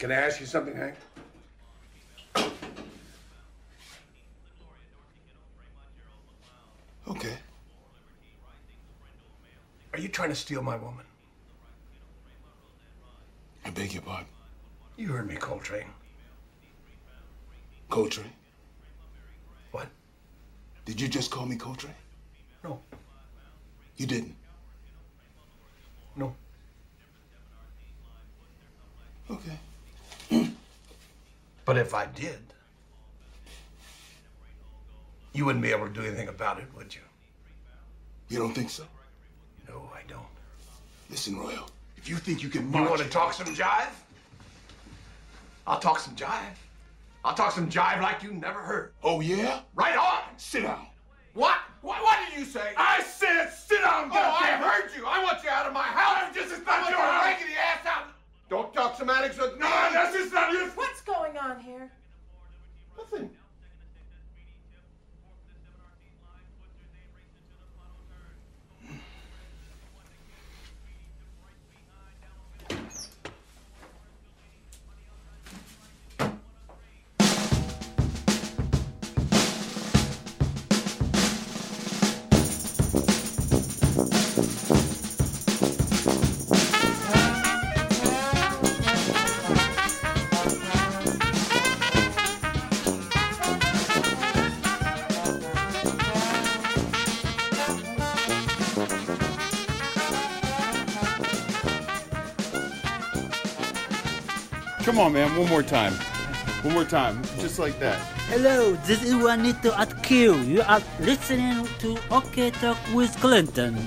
Can I ask you something, Hank? Okay. Are you trying to steal my woman? I beg your pardon. You heard me, Coltrane. Coltrane? What? Did you just call me Coltrane? No. You didn't. No. Okay. But if I did, you wouldn't be able to do anything about it, would you? You don't think so? No, I don't. Listen, Royal. If you think you can You want to talk some jive? I'll talk some jive. I'll talk some jive like you never heard. Oh, yeah? Right on! Sit down. What? What, what did you say? I said sit down, Oh, I heard you. I want you out of my house. This is not your house. raggedy ass out. Don't talk semantics with me. No, this is not your... What's going on here? Nothing. Come on, man. One more time. One more time. Just like that. Hello, this is Juanito at Q. You are listening to OK Talk with Clinton.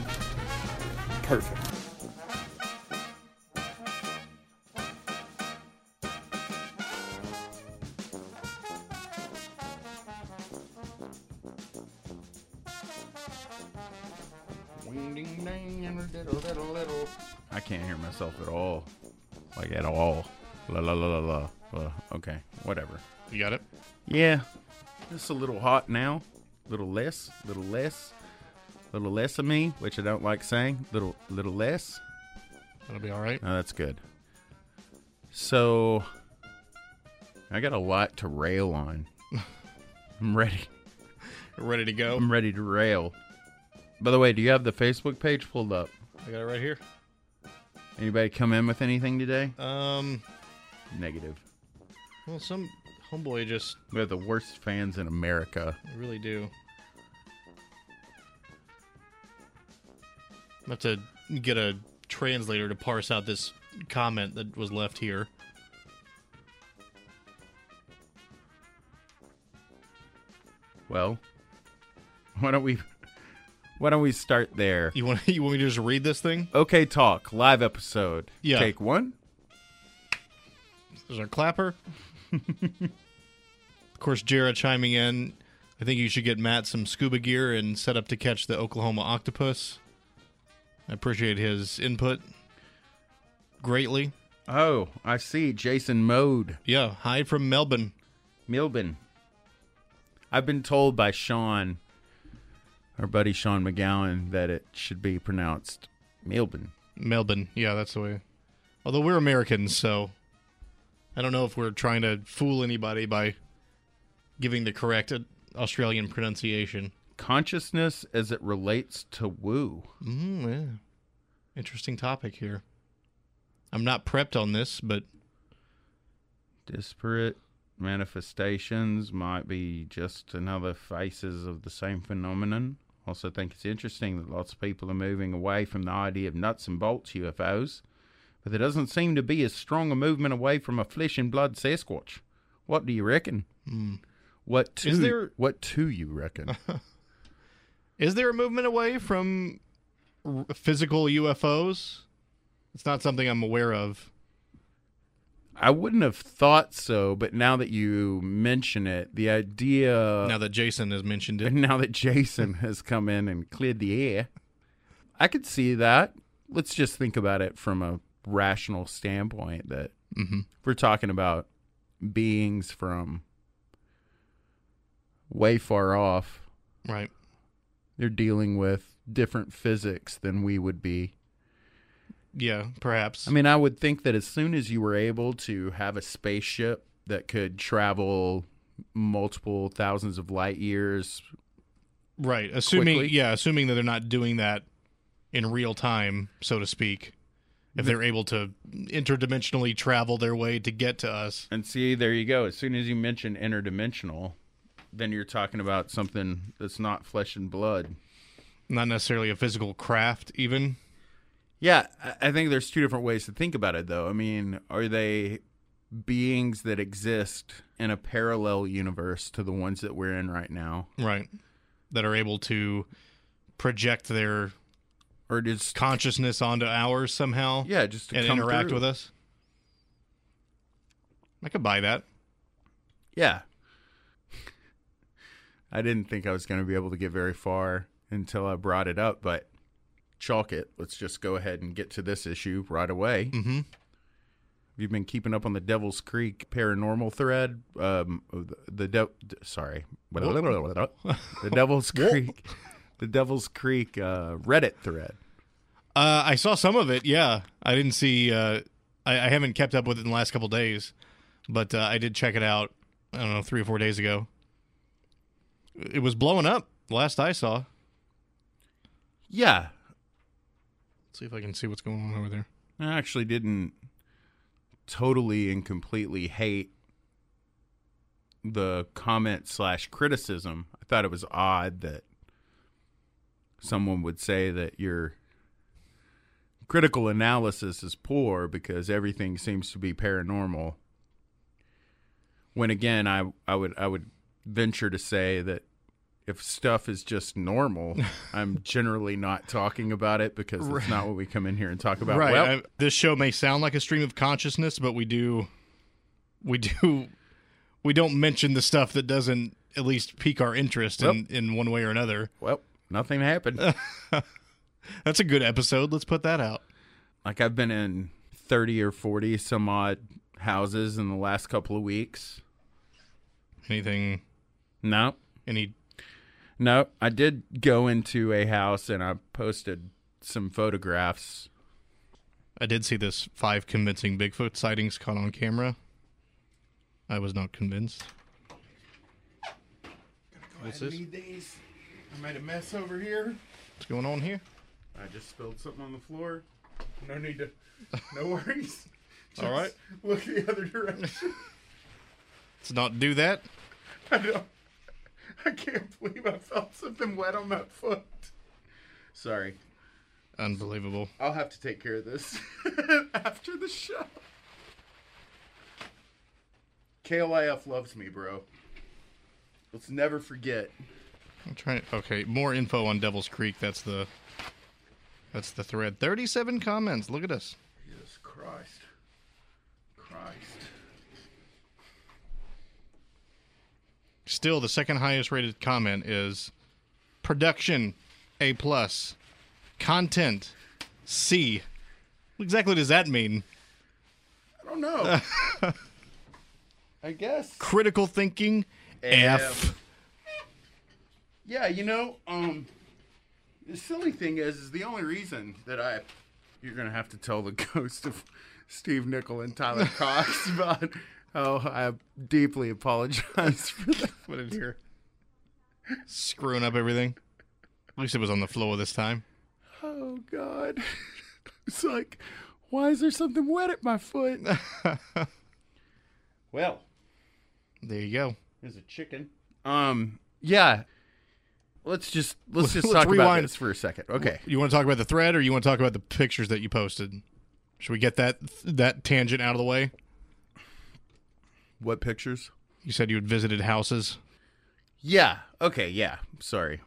Yeah, it's a little hot now. Little less, little less, little less of me, which I don't like saying. Little, little less. That'll be all right. Oh, that's good. So, I got a lot to rail on. I'm ready. Ready to go? I'm ready to rail. By the way, do you have the Facebook page pulled up? I got it right here. Anybody come in with anything today? Um, Negative. well, some homeboy just We have the worst fans in America. really do. I have to get a translator to parse out this comment that was left here. Well, why don't we why don't we start there? You want you want me to just read this thing? Okay, talk live episode. Yeah. Take one. There's our clapper. of course, Jarrah chiming in. I think you should get Matt some scuba gear and set up to catch the Oklahoma octopus. I appreciate his input greatly. Oh, I see. Jason Mode. Yeah, hi from Melbourne. Melbourne. I've been told by Sean, our buddy Sean McGowan, that it should be pronounced Melbourne. Melbourne. Yeah, that's the way. Although we're Americans, so I don't know if we're trying to fool anybody by giving the correct Australian pronunciation. Consciousness as it relates to woo. Mm, yeah. Interesting topic here. I'm not prepped on this, but Disparate manifestations might be just another faces of the same phenomenon. Also, think it's interesting that lots of people are moving away from the idea of nuts and bolts UFOs, but there doesn't seem to be as strong a movement away from a flesh and blood Sasquatch. What do you reckon? What to? Is there- What to you reckon? is there a movement away from r- physical UFOs? It's not something I'm aware of. I wouldn't have thought so, but now that you mention it, the idea now that Jason has mentioned it. Now that Jason has come in and cleared the air, I could see that. Let's just think about it from a rational standpoint that Mhm. we're talking about beings from way far off, Right. they're dealing with different physics than we would be. Yeah, perhaps. I mean, I would think that as soon as you were able to have a spaceship that could travel multiple thousands of light years right. Assuming quickly. yeah, assuming that they're not doing that in real time, so to speak. If they're able to interdimensionally travel their way to get to us. And see, there you go. As soon as you mention interdimensional, then you're talking about something that's not flesh and blood. Not necessarily a physical craft even. Yeah, I- think there's two different ways to think about it, though. I mean, are they beings that exist in a parallel universe to the ones that we're in right now? Right. That are able to project their Or just, consciousness onto ours somehow. yeah, just to and come interact through. with us. I could buy that. Yeah. I didn't think I was going to be able to get very far until I brought it up, but chalk it. Let's just go ahead and get to this issue right away. Mm-hmm. Have you been keeping up on the Devil's Creek paranormal thread? Um, the, the de- sorry, the Devil's Creek, the Devil's Creek uh, Reddit thread. Uh, I saw some of it. Yeah, I didn't see. Uh, I, I haven't kept up with it in the last couple days, but uh, I did check it out. I don't know, three or four days ago. It was blowing up. Last I saw. Yeah, Let's see if I can see what's going on over there. I actually didn't totally and completely hate the comment slash criticism. I thought it was odd that someone would say that your critical analysis is poor because everything seems to be paranormal. When again, I I would I would venture to say that if stuff is just normal, I'm generally not talking about it because it's not what we come in here and talk about. right. Well, I, this show may sound like a stream of consciousness, but we do, we do, we don't mention the stuff that doesn't at least pique our interest in, in one way or another. well, nothing happened. That's a good episode. Let's put that out. like I've been in 30 or 40 some odd houses in the last couple of weeks. Anything? No, Any? no, I did go into a house and I posted some photographs. I did see this five convincing Bigfoot sightings caught on camera. I was not convinced. What's this? these. I made a mess over here. What's going on here? I just spilled something on the floor. No need to. No worries. All right. Look the other direction. Let's not do that. I don't. I can't believe I felt something wet on my foot. Sorry. Unbelievable. I'll have to take care of this after the show. KLIF loves me, bro. Let's never forget. I'm trying. Okay, more info on Devil's Creek. That's the. That's the thread. Thirty-seven comments. Look at us. Jesus Christ. Christ. Still, the second highest rated comment is production A plus, content C. What exactly does that mean? I don't know. I guess. Critical thinking F. Yeah, you know, um, the silly thing is, is the only reason that I, you're gonna have to tell the ghost of Steve Nickel and Tyler Cox about how I deeply apologize for that. Put it here. Screwing up everything. At least it was on the floor this time. Oh God. It's like, why is there something wet at my foot? well, There you go. there's a chicken. Um, yeah. Let's just let's just Let's talk about rewind. this for a second. Okay. You want to talk about the thread, or you want to talk about the pictures that you posted? Should we get that that tangent out of the way? What pictures? You said you had visited houses. Yeah. Okay. Yeah. Sorry.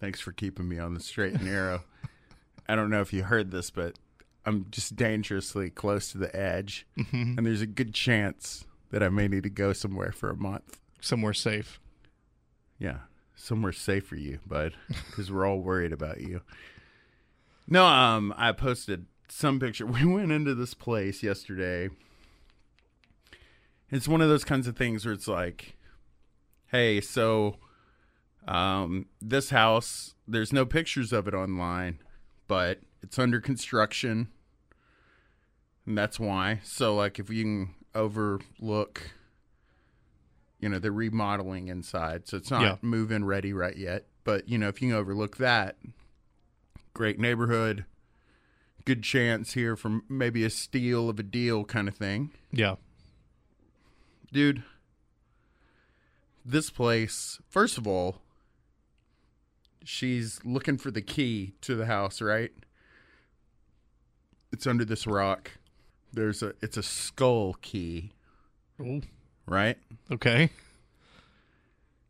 Thanks for keeping me on the straight and narrow. I don't know if you heard this, but I'm just dangerously close to the edge, and there's a good chance that I may need to go somewhere for a month. Somewhere safe. Yeah, somewhere safe for you, bud, because we're all worried about you. No, um, I posted some picture. We went into this place yesterday. It's one of those kinds of things where it's like, hey, so um, this house, there's no pictures of it online, but it's under construction, and that's why. So, like, if you can overlook you know, they're remodeling inside, so it's not Yeah. move-in ready right yet. But you know, if you can overlook that, great neighborhood, good chance here for maybe a steal of a deal kind of thing, Yeah. Dude. This place, first of all, she's looking for the key to the house, right? It's under this rock. There's a, it's a skull key, right? Okay.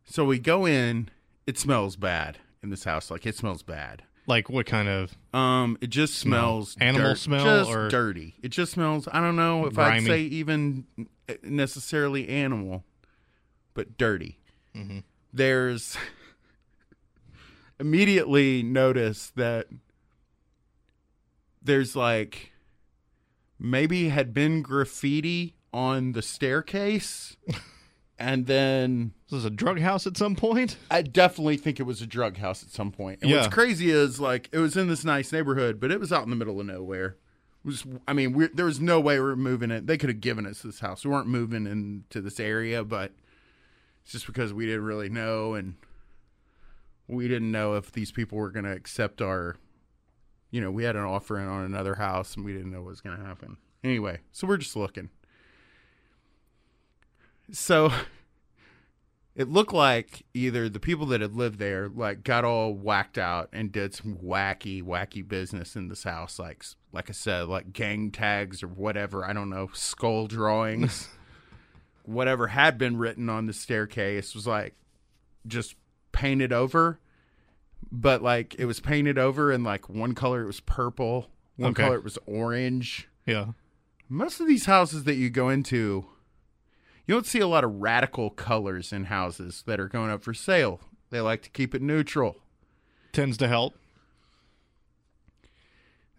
So we go in. It smells bad in this house. Like it smells bad. Like what kind of? Um, it just smells Animal dirt- smell just or- dirty. It just smells. I don't know if I'd say even necessarily animal, but dirty. Mm-hmm. There's immediately notice that there's like maybe had been graffiti on the staircase, and then This is a drug house at some point. I definitely think it was a drug house at some point. And Yeah. what's crazy is like it was in this nice neighborhood, but it was out in the middle of nowhere. Was I mean, there was no way we were moving it. They could have given us this house. We weren't moving into this area, but it's just because we didn't really know and we didn't know if these people were going to accept our you know, we had an offer in on another house and we didn't know what was going to happen. Anyway, so we're just looking. So it looked like either the people that had lived there like got all whacked out and did some wacky wacky business in this house like like i said like gang tags or whatever i don't know skull drawings whatever had been written on the staircase was like just painted over but like it was painted over in like one color it was purple one Okay. color it was orange Yeah. most of these houses that you go into, you don't see a lot of radical colors in houses that are going up for sale. They like to keep it neutral. Tends to help.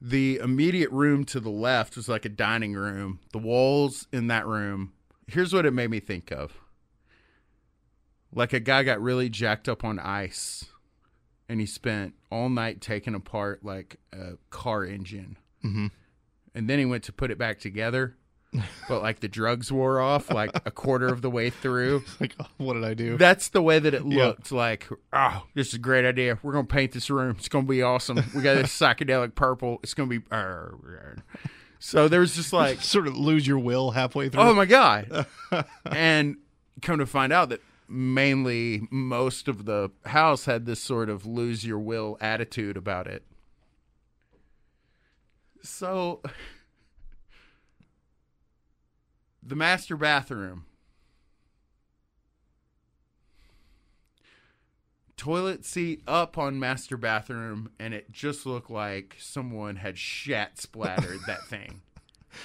The immediate room to the left was like a dining room. The walls in that room, here's what it made me think of. Like a guy got really jacked up on ice and he spent all night taking apart like a car engine. Mhm. And then he went to put it back together. But like the drugs wore off like a quarter of the way through. Like, oh, what did I do? That's the way that it Yeah. looked. Like, oh, this is a great idea. We're gonna paint this room. It's gonna be awesome. We got this psychedelic purple. It's gonna be. So there was just like, sort of lose your will halfway through. oh my god, and come to find out that mainly most of the house had this sort of lose your will attitude about it. So the master bathroom. Toilet seat up on master bathroom and it just looked like someone had shat splattered that thing.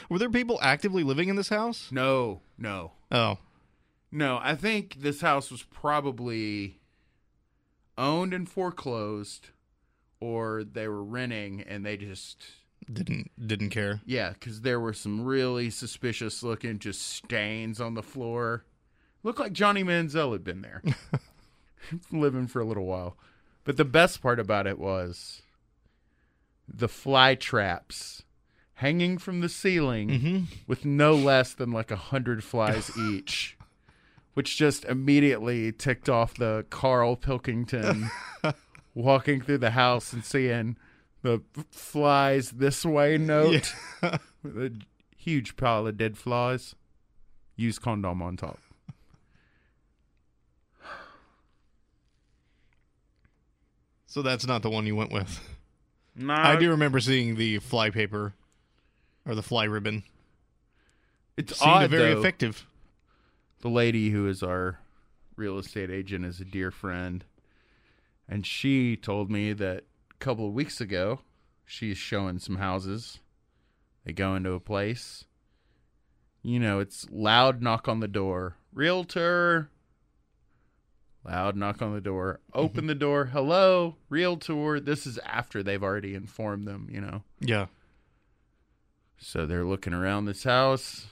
Were there people actively living in this house? no no. Oh, no i think this house was probably owned and foreclosed or they were renting and they just didn't didn't care. yeah because there were some really suspicious looking just stains on the floor looked like johnny manziel had been there living for a little while but the best part about it was the fly traps hanging from the ceiling Mm-hmm. with no less than like a hundred flies each, which just immediately ticked off the Carl Pilkington walking through the house and seeing the flies this way note with a huge pile of dead flies. Use condom on top. So that's not the one you went with. No, I do remember seeing the fly paper or the fly ribbon. It's Seemed odd very though. effective. the lady who is our real estate agent is a dear friend and she told me that a couple of weeks ago she's showing some houses. They go into a place. You know it's loud knock on the door. Realtor. Loud knock on the door. Mm-hmm. Open the door. Hello realtor. This is after they've already informed them you know. Yeah. so they're looking around this house,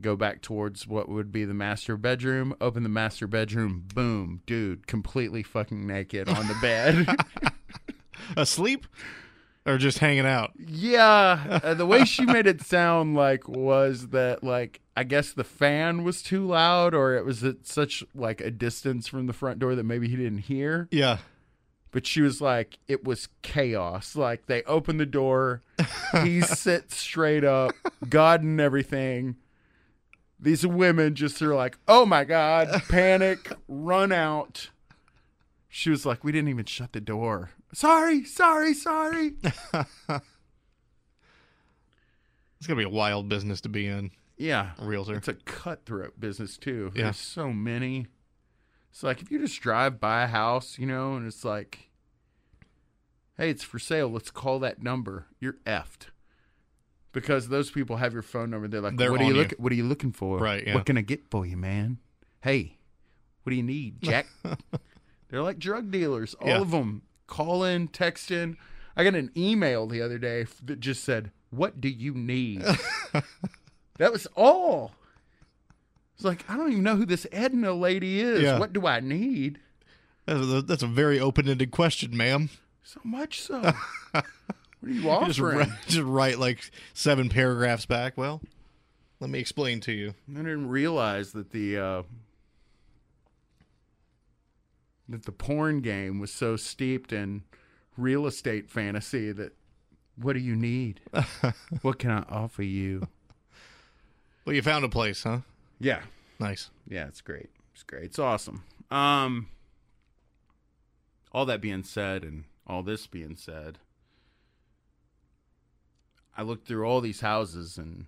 go back towards what would be the master bedroom, open the master bedroom, boom, dude, completely fucking naked on the bed. Asleep or just hanging out? yeah, uh, the way she made it sound like was that like I guess the fan was too loud or it was at such like a distance from the front door that maybe he didn't hear. Yeah. but she was like it was chaos like they open the door he sits straight up god and everything these women just are like oh my god panic run out she was like we didn't even shut the door sorry sorry sorry. It's going to be a wild business to be in. yeah. A realtor. it's a cutthroat business too. Yeah. there's so many. It's like if you just drive by a house you know and it's like hey it's for sale. Let's call that number. You're effed. Because those people have your phone number. They're like They're what are you what are you looking for? Right, yeah. what can i get for you man? Hey what do you need? Jack? They're like drug dealers. All Yeah. of them call in text in i got an email the other day that just said what do you need that was all it's like i don't even know who this edna lady is Yeah. what do i need That's a, that's a very open ended question, ma'am. so much so what are you You offering just, write, just write like seven paragraphs back. Well, let me explain to you. I didn't realize that the uh, that the porn game was so steeped in real estate fantasy that what do you need? what can I offer you? Well, you found a place, huh? Yeah, Nice. yeah, it's great. It's great. It's awesome. Um, all that being said, and all this being said, I looked through all these houses and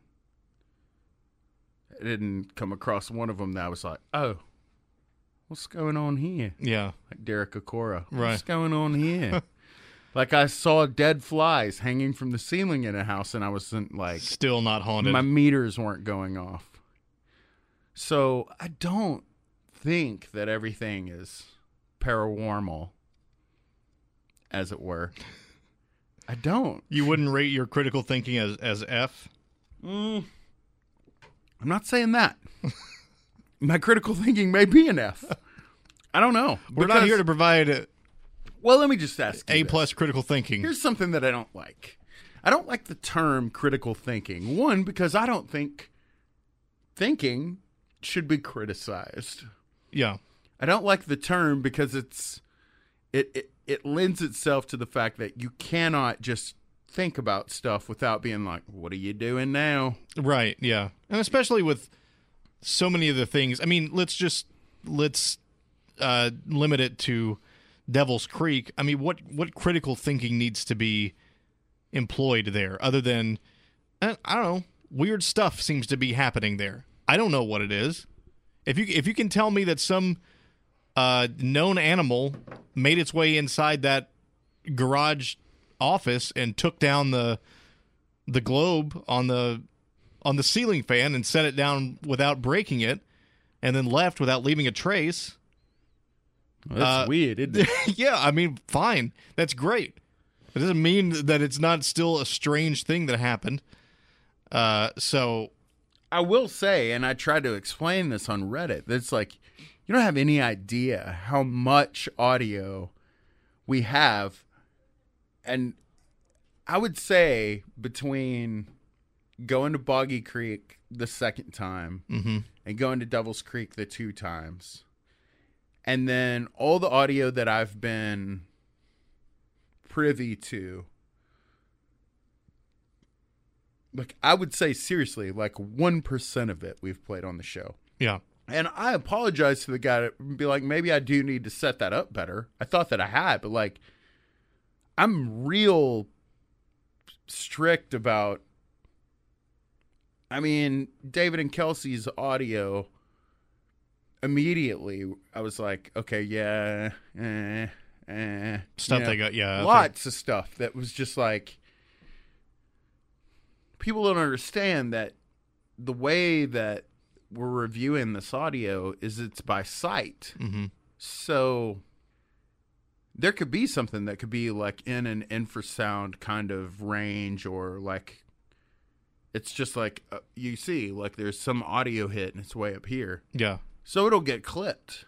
I didn't come across one of them that I was like, oh, what's going on here? Yeah. Like Derek Acorah. Right. What's going on here? like I saw dead flies hanging from the ceiling in a house, and I wasn't like, Still not haunted. my meters weren't going off. So I don't think that everything is paranormal, as it were. I don't. you wouldn't rate your critical thinking as, as F? Mm. I'm not saying that. My critical thinking may be an F. I don't know. We're not here to provide a, Well, let me just ask a plus critical thinking. Here's something that I don't like. I don't like the term critical thinking. One, because I don't think thinking should be criticized. yeah. I don't like the term because it's it, it it lends itself to the fact that you cannot just think about stuff without being like, "What are you doing now?" Right, yeah. And especially with so many of the things. I mean, let's just let's uh limit it to Devil's Creek. I mean, what what critical thinking needs to be employed there other than uh, I don't know, weird stuff seems to be happening there. I don't know what it is. If you if you can tell me that some uh known animal made its way inside that garage office and took down the the globe on the on the ceiling fan and set it down without breaking it and then left without leaving a trace. Well, that's Uh, weird. Isn't it? yeah, I mean, fine. That's great. It doesn't mean that it's not still a strange thing that happened. Uh, so I will say, and I tried to explain this on Reddit. That's like you don't have any idea how much audio we have, and I would say between going to Boggy Creek the second time mm-hmm. and going to Devil's Creek the two times, and then all the audio that I've been privy to. Like I would say seriously, like one percent of it we've played on the show. Yeah. And I apologize to the guy to be like, maybe I do need to set that up better. I thought that I had, but like, I'm real strict about. I mean, David and Kelsey's audio. Immediately, I was like, okay, yeah, eh, eh, Stuff you they got- yeah, lots of stuff that was just like. People don't understand that the way that we're reviewing this audio is it's by sight. Mm-hmm. So there could be something that could be like in an infrasound kind of range or like it's just like uh, you see like there's some audio hit and it's way up here. Yeah. So it'll get clipped.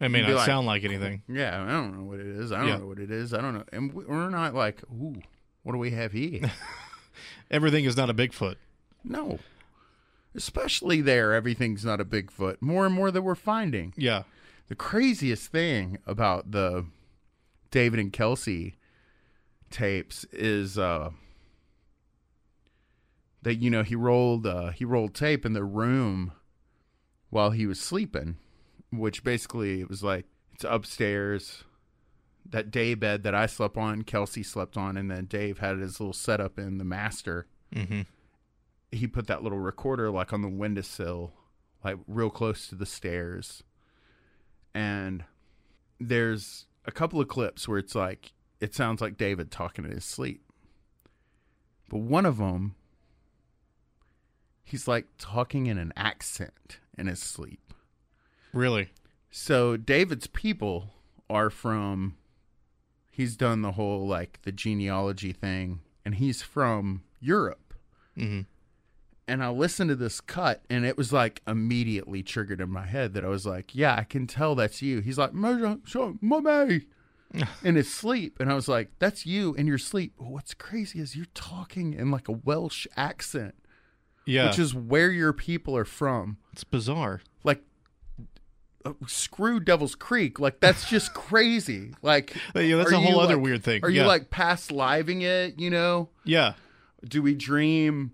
It may not like, sound like anything. Yeah, I don't know what it is. I don't Yeah. know what it is. I don't know. And we- we're not like, ooh, what do we have here? Everything is not a Bigfoot. no. Especially there, everything's not a Bigfoot. More and more that we're finding. Yeah. The craziest thing about the David and Kelsey tapes is uh that you know he rolled uh he rolled tape in the room while he was sleeping, which basically it was like it's upstairs that day bed that I slept on, Kelsey slept on, and then Dave had his little setup in the master. Mm-hmm. He put that little recorder like on the windowsill, like real close to the stairs. And there's a couple of clips where it's like it sounds like David talking in his sleep. But one of them he's like talking in an accent in his sleep. Really? So David's people are from he's done the whole like the genealogy thing and he's from Europe. Mhm. And I listened to this cut and it was like immediately triggered in my head that I was like, yeah, I can tell that's you. He's like, "Major, so, mommy," in his sleep. And I was like, that's you in your sleep. What's crazy is you're talking in like a Welsh accent, Yeah. which is where your people are from it's bizarre. like uh, screw Devil's Creek. Like that's just crazy. Like Yeah, that's a whole other like- weird thing. Are you like past living it? You know? Yeah. Do we dream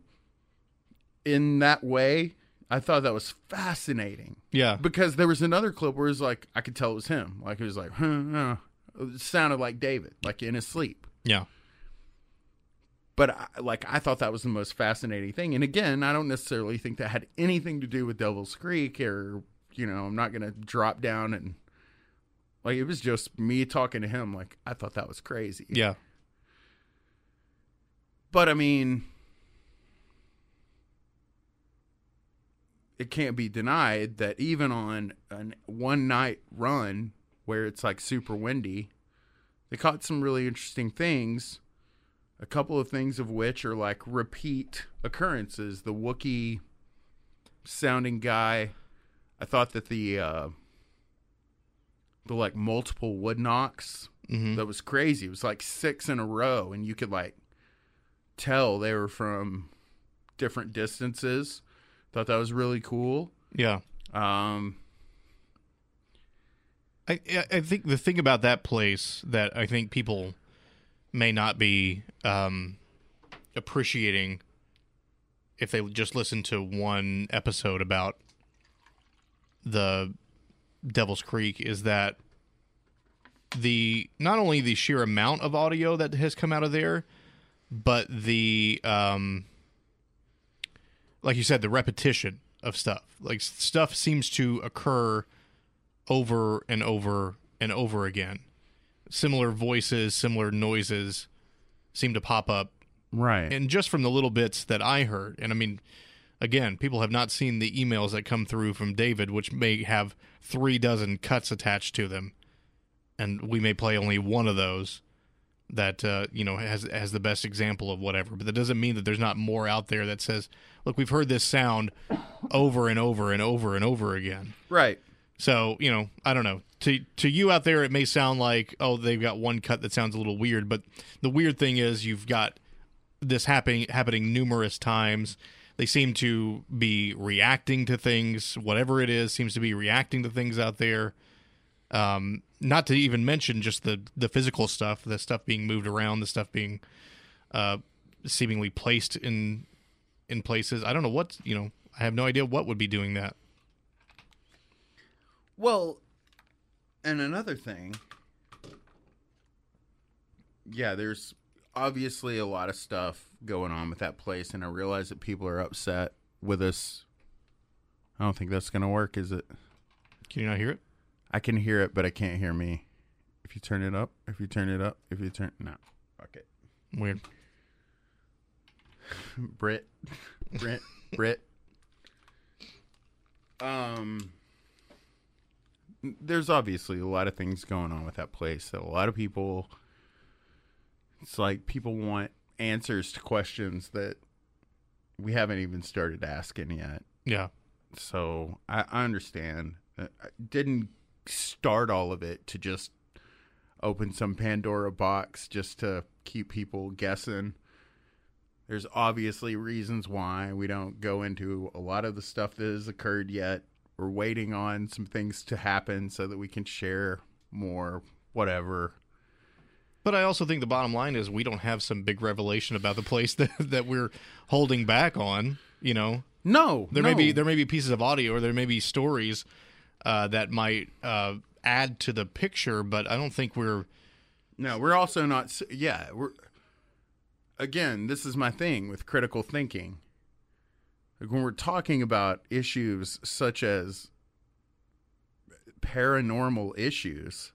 in that way? I thought that was fascinating Yeah. because there was another clip where it was like I could tell it was him. Like it was like, huh, huh. it sounded like David, like in his sleep. Yeah. But I, like I thought that was the most fascinating thing. And again, I don't necessarily think that had anything to do with Devil's Creek or you know, I'm not going to drop down and like it was just me talking to him like I thought that was crazy. Yeah. But I mean it can't be denied that even on an one night run where it's like super windy, they caught some really interesting things. A couple of things of which are like repeat occurrences. The Wookiee sounding guy. I thought that the uh the like multiple wood knocks Mhm. that was crazy. It was like six in a row, and you could like tell they were from different distances. Thought that was really cool. Yeah. Um, I- I think the thing about that place that I think people may not be um, appreciating if they just listen to one episode about the Devil's Creek is that the not only the sheer amount of audio that has come out of there, but the um, like you said, the repetition of stuff. Like stuff seems to occur over and over and over again. Similar voices, similar noises seem to pop up. right. And just from the little bits that I heard, and I mean, again, people have not seen the emails that come through from David, which may have three dozen cuts attached to them. And we may play only one of those that uh, you know has has the best example of whatever. But that doesn't mean that there's not more out there that says, "Look, we've heard this sound over and over and over and over again." right. So, you know, I don't know. To to you out there, it may sound like oh they've got one cut that sounds a little weird, but the weird thing is you've got this happening happening numerous times. They seem to be reacting to things, whatever it is, seems to be reacting to things out there. Um, not to even mention just the the physical stuff, the stuff being moved around, the stuff being uh, seemingly placed in in places. I don't know what you know. I have no idea what would be doing that. Well, and another thing, yeah, there's obviously a lot of stuff going on with that place, and I realize that people are upset with us. I don't think that's going to work, is it? Can you not hear it? I can hear it, but I can't hear me. If you turn it up, if you turn it up, if you turn no, fuck it. Weird. Brit, Brit, Brit. Um, there's obviously a lot of things going on with that place. That a lot of people. It's like people want answers to questions that we haven't even started asking yet. Yeah. So I, I understand. Uh, I didn't start all of it to just open some Pandora box just to keep people guessing. There's obviously reasons why we don't go into a lot of the stuff that has occurred yet. We're waiting on some things to happen so that we can share more, whatever. But I also think the bottom line is we don't have some big revelation about the place that, that we're holding back on. You know, No, there no. may be there may be pieces of audio or there may be stories uh, that might uh, add to the picture, but I don't think we're No, we're also not. Yeah, we're. Again, this is my thing with critical thinking. Like when we're talking about issues such as paranormal issues,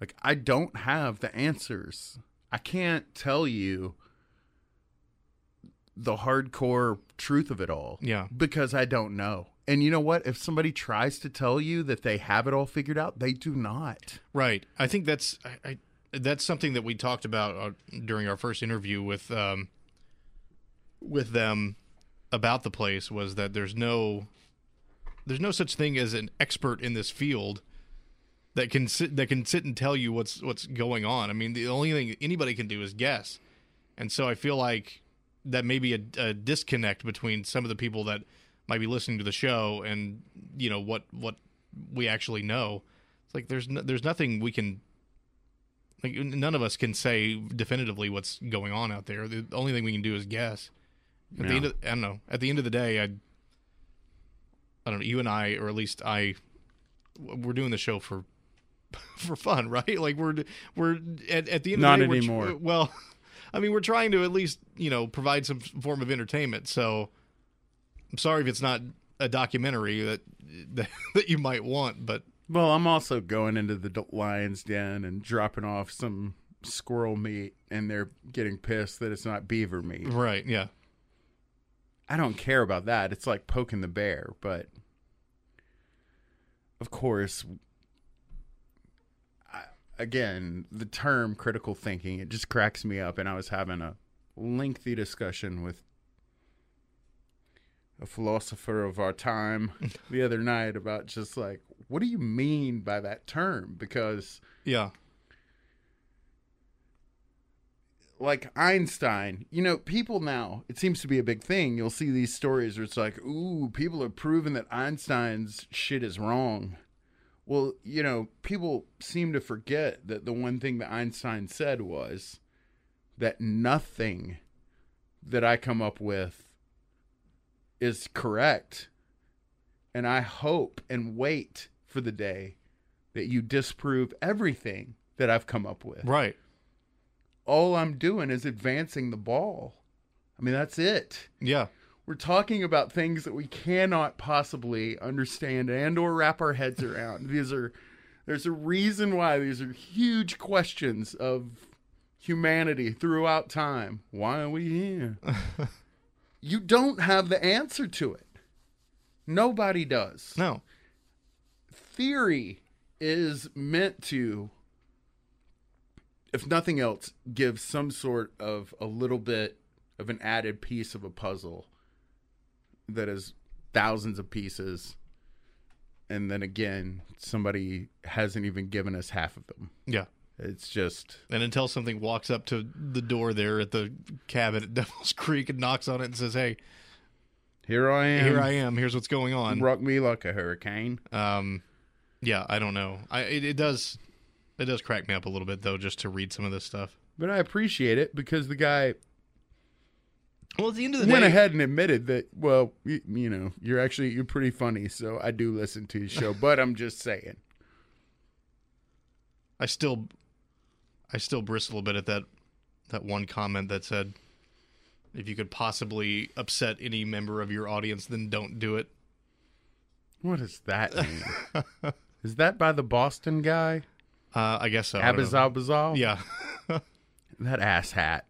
like I don't have the answers. I can't tell you the hardcore truth of it all. Yeah. Because I don't know. And you know what? If somebody tries to tell you that they have it all figured out, they do not. Right. I think that's I, I that's something that we talked about uh, during our first interview with um with them about the place was that there's no there's no such thing as an expert in this field that can sit that can sit and tell you what's what's going on. I mean, the only thing anybody can do is guess. And so I feel like that may be a, a disconnect between some of the people that might be listening to the show and you know what what we actually know. It's like there's no, there's nothing we can like none of us can say definitively what's going on out there. The only thing we can do is guess. At the end of, I don't know. At the end of the day, I I don't know. You and I, or at least I, we're doing the show for for fun, right? Like we're we're at, at the end Not of the day, we're anymore. well, I mean, we're trying to at least you know provide some form of entertainment. So I'm sorry if it's not a documentary that that, that you might want, but Well, I'm also going into the lion's den and dropping off some squirrel meat, and they're getting pissed that it's not beaver meat. right, yeah, I don't care about that. It's like poking the bear, but of course, I, again, the term critical thinking it just cracks me up. And I was having a lengthy discussion with a philosopher of our time the other night about just like what do you mean by that term because yeah, like Einstein, you know, people now, it seems to be a big thing. You'll see these stories where it's like, ooh, people have proven that Einstein's shit is wrong. Well, you know, people seem to forget that the one thing that Einstein said was that nothing that I come up with is correct. And I hope and wait for the day that you disprove everything that I've come up with right, all I'm doing is advancing the ball. I mean, that's it. yeah, We're talking about things that we cannot possibly understand and or wrap our heads around. These are there's a reason why these are huge questions of humanity throughout time. Why are we here? you don't have the answer to it. Nobody does no, theory is meant to if nothing else give some sort of a little bit of an added piece of a puzzle that is thousands of pieces and then again, somebody hasn't even given us half of them. Yeah. It's just And until something walks up to the door there at the cabin at Devil's Creek and knocks on it and says, "Hey, here I am. here I am. Here's what's going on." Rock me like a hurricane. Um, yeah, I don't know. I it, it does it does crack me up a little bit though, just to read some of this stuff. But I appreciate it because the guy Well, at the end of the went day, ahead and admitted that. Well, you, you know, you're actually you're pretty funny, so I do listen to your show. but I'm just saying. I still I still bristle a bit at that that one comment that said, "If you could possibly upset any member of your audience, then don't do it." What does that mean? Is that by the Boston guy? Uh, I guess so. I don't know. Abazal Yeah. That ass hat.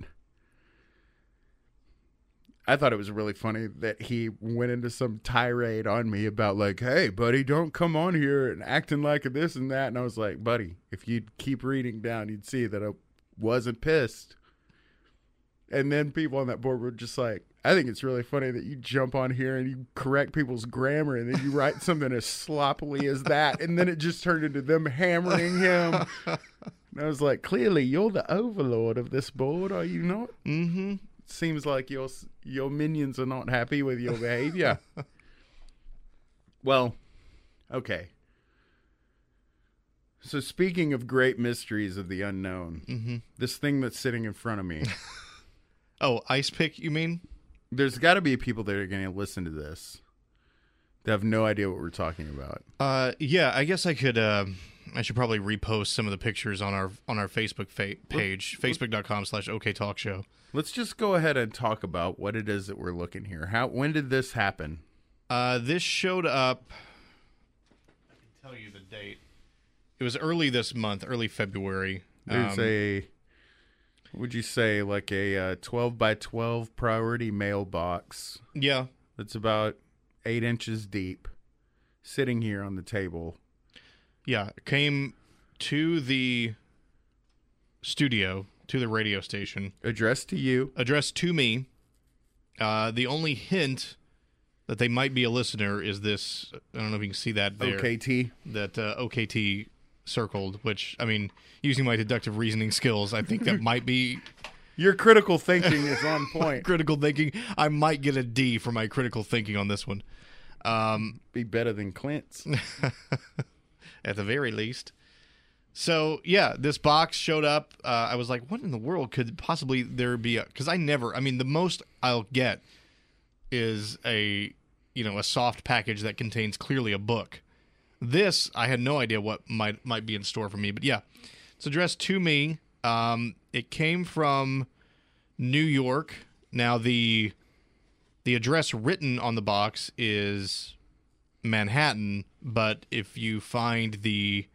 I thought it was really funny that he went into some tirade on me about like, "Hey, buddy, don't come on here and acting like this and that." And I was like, "Buddy, if you'd keep reading down, you'd see that I wasn't pissed." And then people on that board were just like, "I think it's really funny that you jump on here and you correct people's grammar and then you write something as sloppily as that." And then it just turned into them hammering him. And I was like, "Clearly, you're the overlord of this board, are you not?" mm-hmm. seems like your your minions are not happy with your behavior. well, okay. So speaking of great mysteries of the unknown, Mhm. this thing that's sitting in front of me, Oh, ice pick, you mean? There's got to be people that are going to listen to this that have no idea what we're talking about. Uh, yeah, I guess I could. Uh, I should probably repost some of the pictures on our on our Facebook fa- page, facebook.com/slash OK Talk Show. Let's just go ahead and talk about what it is that we're looking here. How when did this happen? Uh, this showed up. I can tell you the date. It was early this month, early February. There's Um, a, would you say like a uh, 12 by 12 priority mailbox yeah, that's about eight inches deep, sitting here on the table. yeah. Came to the studio, to the radio station, Addressed to you. addressed to me. Uh, the only hint that they might be a listener is this. I don't know if you can see that there. OKT. that uh, OKT circled, which I mean, using my deductive reasoning skills, I think that might be Your critical thinking is on point. critical thinking. I might get a D for my critical thinking on this one, um, Be better than Clint's. at the very least. So yeah, this box showed up. Uh, I was like, "What in the world could possibly there be?" Because I never. I mean, the most I'll get is a you know a soft package that contains clearly a book. This I had no idea what might might be in store for me, but yeah, it's addressed to me. Um, it came from New York. Now the the address written on the box is Manhattan, but if you find the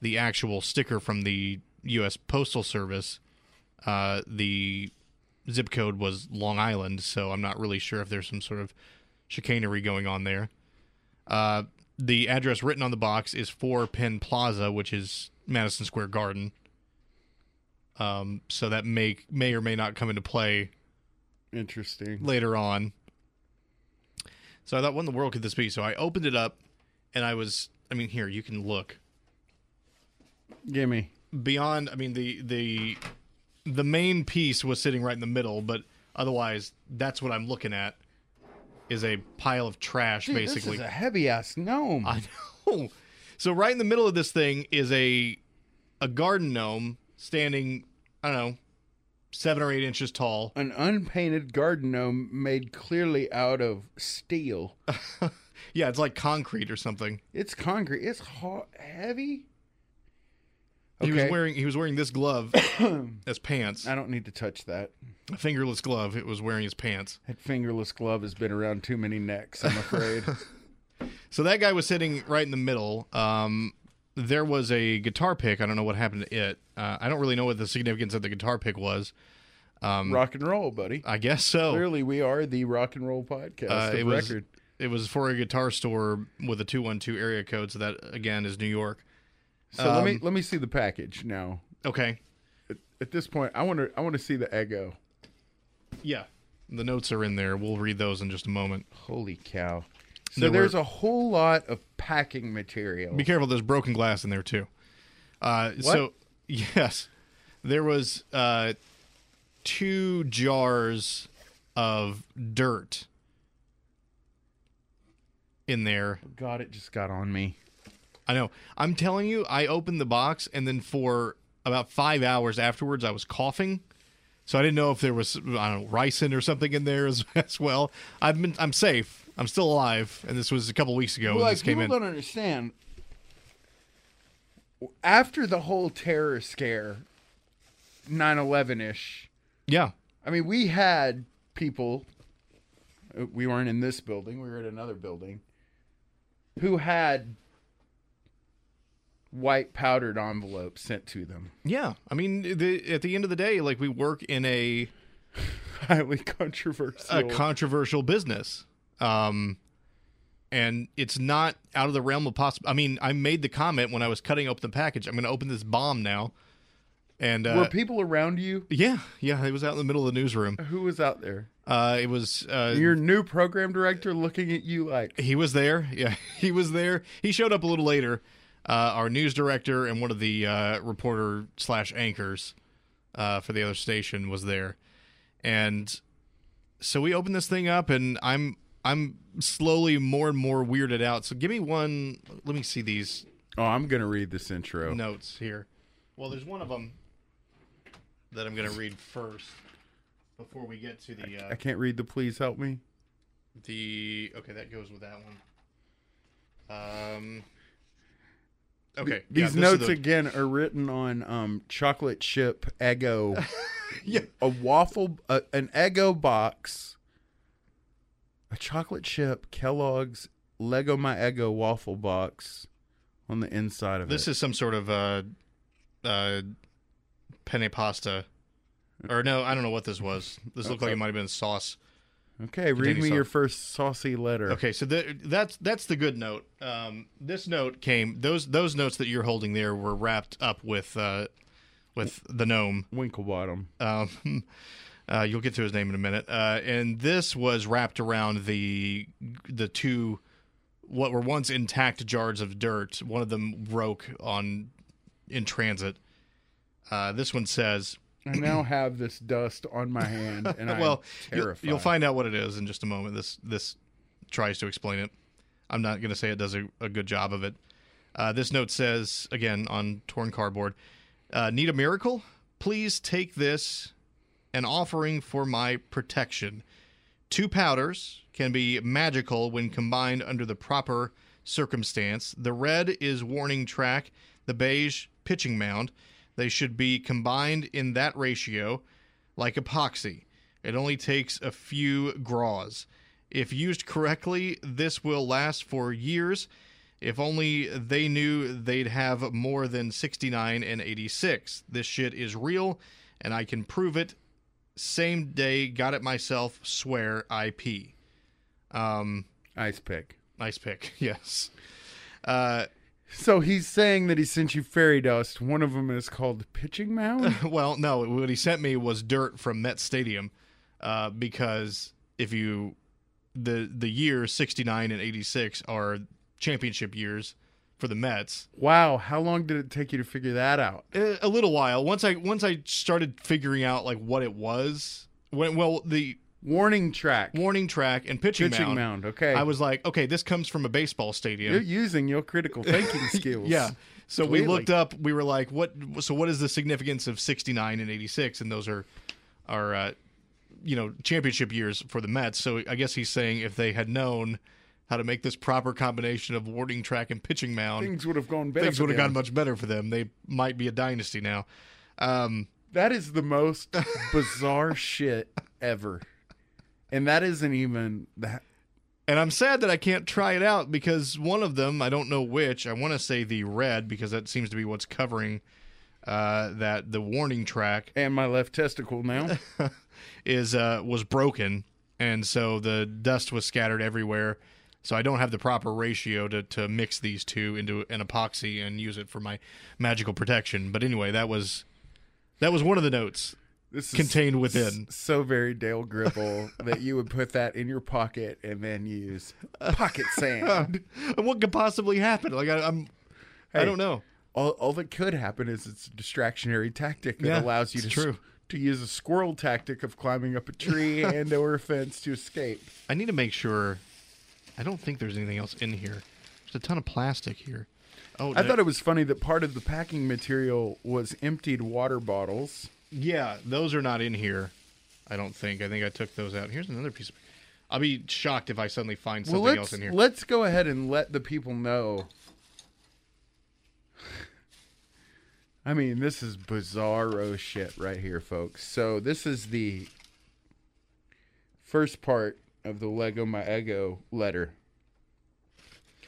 the actual sticker from the U.S. Postal Service, uh, the zip code was Long Island, so I'm not really sure if there's some sort of chicanery going on there. Uh, the address written on the box is 4 Penn Plaza, which is Madison Square Garden. Um, so that may may or may not come into play Interesting. later on. So I thought, what in the world could this be? So I opened it up, and I was, I mean, here you can look Gimme. beyond. I mean, the the the main piece was sitting right in the middle, but otherwise, that's what I'm looking at is a pile of trash, Dude, basically. This is a heavy ass gnome. I know. So right in the middle of this thing is a a garden gnome standing. I don't know, seven or eight inches tall. An unpainted garden gnome made clearly out of steel. Yeah, it's like concrete or something. It's concrete. It's ho- heavy. He was wearing he was wearing this glove as pants. I don't need to touch that. A fingerless glove. It was wearing his pants. That fingerless glove has been around too many necks, I'm afraid. So that guy was sitting right in the middle. Um, there was a guitar pick. I don't know what happened to it. Uh, I don't really know what the significance of the guitar pick was. Um, rock and roll, buddy. I guess so. Clearly, we are the rock and roll podcast Uh, it was record. it was for a guitar store with a two one two area code. So that again is New York. So let me um, let me see the package now. Okay. At, at this point, I want to I want to see the Eggo. Yeah. The notes are in there. We'll read those in just a moment. Holy cow! So There there's were- a whole lot of packing material. Be careful, there's broken glass in there too. Uh, So yes, there was uh, two jars of dirt in there. God, it just got on me. I know. I'm telling you, I opened the box and then for about five hours afterwards, I was coughing. So I didn't know if there was I don't know ricin or something in there as, as well. I've been I'm safe. I'm still alive, and this was a couple weeks ago Well, when like this came people in. don't understand. After the whole terror scare, 9/11 ish. Yeah, I mean, we had people. uh, We weren't in this building. We were at another building. Who had white powdered envelope sent to them? yeah. I mean, the, at the end of the day, like we work in a Highly controversial. a controversial business. Um, and it's not out of the realm of possible. I mean, I made the comment when I was cutting open the package. I'm going to open this bomb now, and uh, Were people around you? yeah, yeah, it was out in the middle of the newsroom. Who was out there? Uh, it was uh, Your new program director looking at you like, he was there. Yeah, he was there. He showed up a little later. Uh, our news director and one of the uh, reporter slash anchors uh, for the other station was there, and so we opened this thing up, and I'm I'm slowly more and more weirded out. So give me one. Let me see these "Oh, I'm gonna read this intro." notes here. Well, there's one of them that I'm going to read first before we get to the uh, I can't read the. Please help me. the okay that goes with that one. Um. Okay. yeah, These this is notes the- again are written on um, chocolate chip Eggo, Yeah. a waffle, a, an Eggo box, a chocolate chip Kellogg's Leggo My Eggo waffle box on the inside of it. This is some sort of uh, uh, penne pasta, or no, I don't know what this was. This looked like it might have been sauce. Okay. Read me your first saucy letter. Okay, so the, that's that's the good note. Um, this note came those those notes that you're holding there were wrapped up with uh, with the gnome. Winklebottom. Um, uh, you'll get to his name in a minute. Uh, and this was wrapped around the the two what were once intact jars of dirt. One of them broke on in transit. Uh, this one says, I now have this dust on my hand, and I'm "Well, you'll, terrified. you'll find out what it is in just a moment." This this tries to explain it. I'm not going to say it does a, a good job of it. Uh, this note says again on torn cardboard: uh, "Need a miracle? Please take this, an offering for my protection. Two powders can be magical when combined under the proper circumstance. The red is warning track, the beige pitching mound. They should be combined in that ratio, like epoxy. It only takes a few graws. If used correctly, this will last for years. If only they knew they'd have more than 69 and 86. This shit is real, and I can prove it. Same day, got it myself, swear IP. Um, Ice pick. nice pick, yes. Uh, So he's saying that he sent you fairy dust. One of them is called pitching mound. well, no, what he sent me was dirt from Met Stadium, uh, because if you the the years sixty nine and eighty six are championship years for the Mets. wow, how long did it take you to figure that out? Uh, a little while once I once I started figuring out like what it was. When well the Warning track. warning track and pitching, pitching mound, mound. Okay. I was like, okay, this comes from a baseball stadium. You're using your critical thinking skills. Yeah. So we looked up. We were like, "What? So what is the significance of '69 and '86?" And those are, are, uh, you know, championship years for the Mets. So I guess he's saying if they had known how to make this proper combination of warning track and pitching mound, Things would have gone better. things for would have them. gone much better for them. They might be a dynasty now. Um, That is the most bizarre shit ever. And that isn't even that. And I'm sad that I can't try it out because one of them, I don't know which, I want to say the red because that seems to be what's covering uh, that the warning track And my left testicle now. is uh, was broken, and so the dust was scattered everywhere. So I don't have the proper ratio to, to mix these two into an epoxy and use it for my magical protection. But anyway, that was that was one of the notes. This is contained within. So very Dale Gribble that you would put that in your pocket and then use pocket sand. what could possibly happen? Like I, I'm, I don't know. All, all that could happen is it's a distractionary tactic that Yeah, allows you to s- true. to use a squirrel tactic of climbing up a tree and or a fence to escape. I need to make sure. I don't think there's anything else in here. There's a ton of plastic here. Oh, I thought it was funny that part of the packing material was emptied water bottles. Yeah, those are not in here. I don't think. I think I took those out. Here's another piece of. I'll be shocked if I suddenly find something well, else in here. let's go ahead and let the people know. I mean, this is bizarro shit right here, folks. So this is the first part of the Leggo My Eggo letter.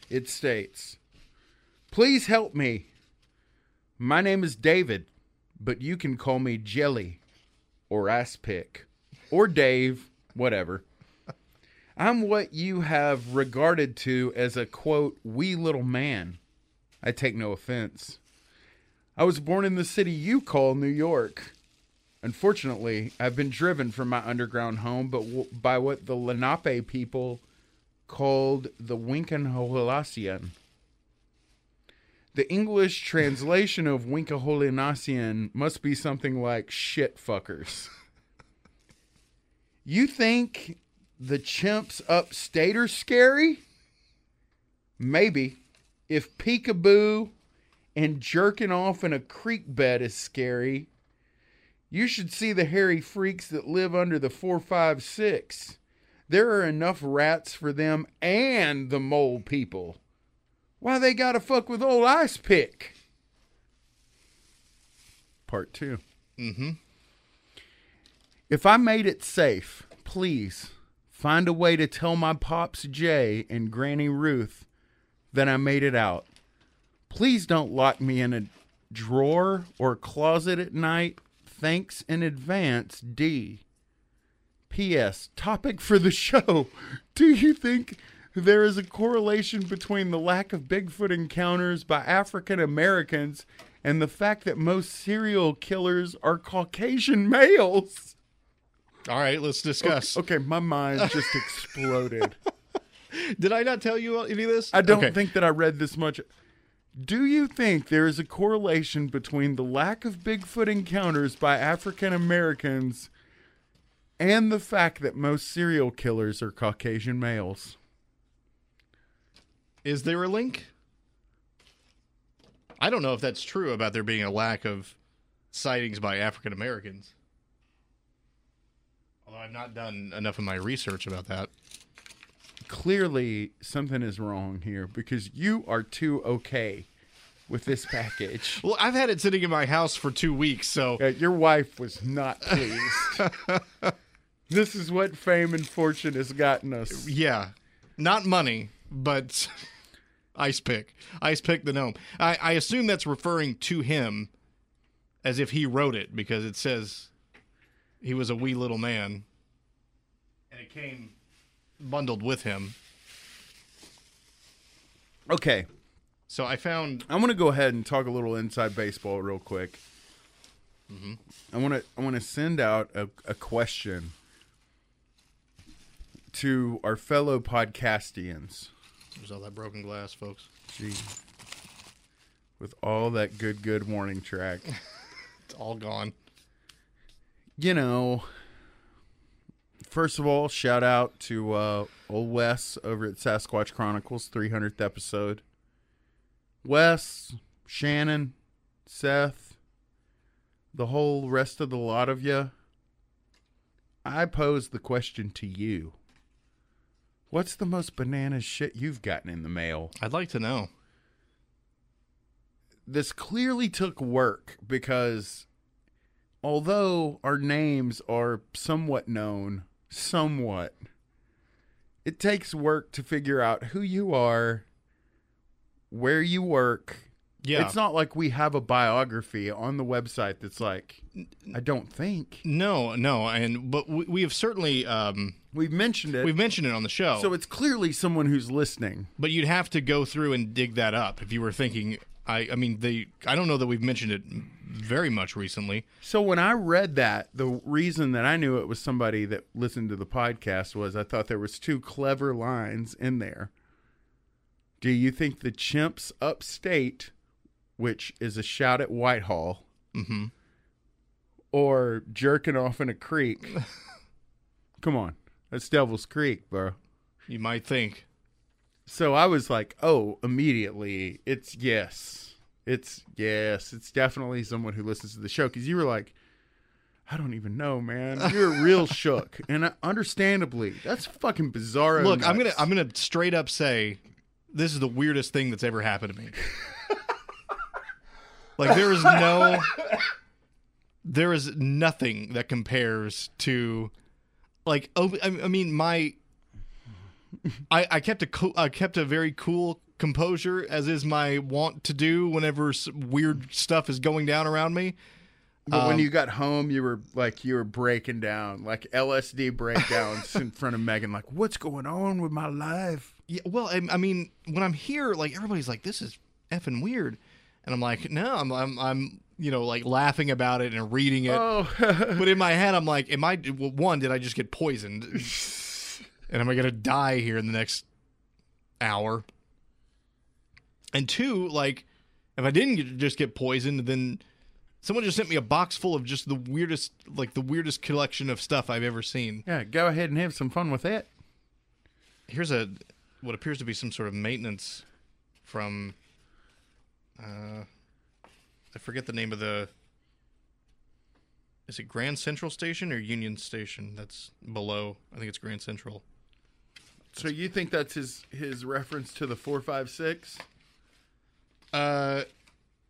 It states, "Please help me. My name is David, but you can call me Jelly, or Ass Pick, or Dave, whatever." I'm what you have regarded to as a quote, wee little man. I take no offense. I was born in the city you call New York. Unfortunately, I've been driven from my underground home but w- by what the Lenape people called the Winkenholasian. The English translation of Winkenholasian must be something like shit fuckers. You think the chimps upstate are scary? Maybe. If peekaboo and jerking off in a creek bed is scary, you should see the hairy freaks that live under the 456. There are enough rats for them and the mole people. Why they gotta fuck with old ice pick? Part two. mm-hmm. If I made it safe, please find a way to tell my pops Jay and Granny Ruth that I made it out. Please don't lock me in a drawer or closet at night. Thanks in advance, D. P.S. Topic for the show. Do you think there is a correlation between the lack of Bigfoot encounters by African Americans and the fact that most serial killers are Caucasian males? All right, let's discuss. Okay, my mind just exploded. Did I not tell you any of this? I don't Okay. think that I read this much. Do you think there is a correlation between the lack of Bigfoot encounters by African Americans and the fact that most serial killers are Caucasian males? Is there a link? I don't know if that's true about there being a lack of sightings by African Americans. Although I've not done enough of my research about that. Clearly, something is wrong here because you are too okay with this package. Well, I've had it sitting in my house for two weeks, so Uh, your wife was not pleased. this is what fame and fortune has gotten us. yeah, not money, but ice pick, ice pick the gnome. I, I assume that's referring to him as if he wrote it because it says he was a wee little man, and it came bundled with him. Okay, So I found I'm gonna go ahead and talk a little inside baseball real quick. Mm-hmm. I want to I want to send out a, a question to our fellow podcastians. There's all that broken glass, folks. Gee, with all that good good warning track, It's all gone. you know. First of all, shout out to uh, old Wes over at Sasquatch Chronicles, 300th episode. Wes, Shannon, Seth, the whole rest of the lot of you, I pose the question to you. What's the most bananas shit you've gotten in the mail? I'd like to know. This clearly took work because although our names are somewhat known, somewhat, it takes work to figure out who you are, where you work. Yeah. It's not like we have a biography on the website that's like, I don't think. No, no, and but we, we have certainly um, We've mentioned it. we've mentioned it on the show. so it's clearly someone who's listening. but you'd have to go through and dig that up if you were thinking I I mean they I don't know that we've mentioned it very much recently. So when I read that, the reason that I knew it was somebody that listened to the podcast was I thought there was two clever lines in there. Do you think the chimps upstate, which is a shout at Whitehall, Mm-hmm. or jerking off in a creek? Come on, that's Devil's Creek, bro. You might think. So I was like, oh, immediately, it's yes. It's yes. It's definitely someone who listens to the show because you were like, I don't even know, man. You're real shook, and uh, understandably, that's fucking bizarre. Look, I'm gonna I'm gonna straight up say this is the weirdest thing that's ever happened to me. like there is no there is nothing that compares to like oh I, I mean my I I kept a co- I kept a very cool composure as is my want to do whenever weird stuff is going down around me. But when um, you got home, you were like you were breaking down, like LSD breakdowns in front of Megan. Like, what's going on with my life? Yeah, well, I, I mean, when I'm here, like everybody's like, "This is effing weird," and I'm like, "No, I'm, I'm, I'm you know, like laughing about it and reading it." Oh, but in my head, I'm like, "Am I? Well, one, did I just get poisoned? and am I gonna die here in the next hour?" And two, like, if I didn't get, just get poisoned, then someone just sent me a box full of just the weirdest, like the weirdest collection of stuff I've ever seen. yeah. Go ahead and have some fun with that. here's a what appears to be some sort of maintenance from uh I forget the name of the is it Grand Central Station or Union Station that's below? I think it's Grand Central. So you think that's his his reference to the four five six? Uh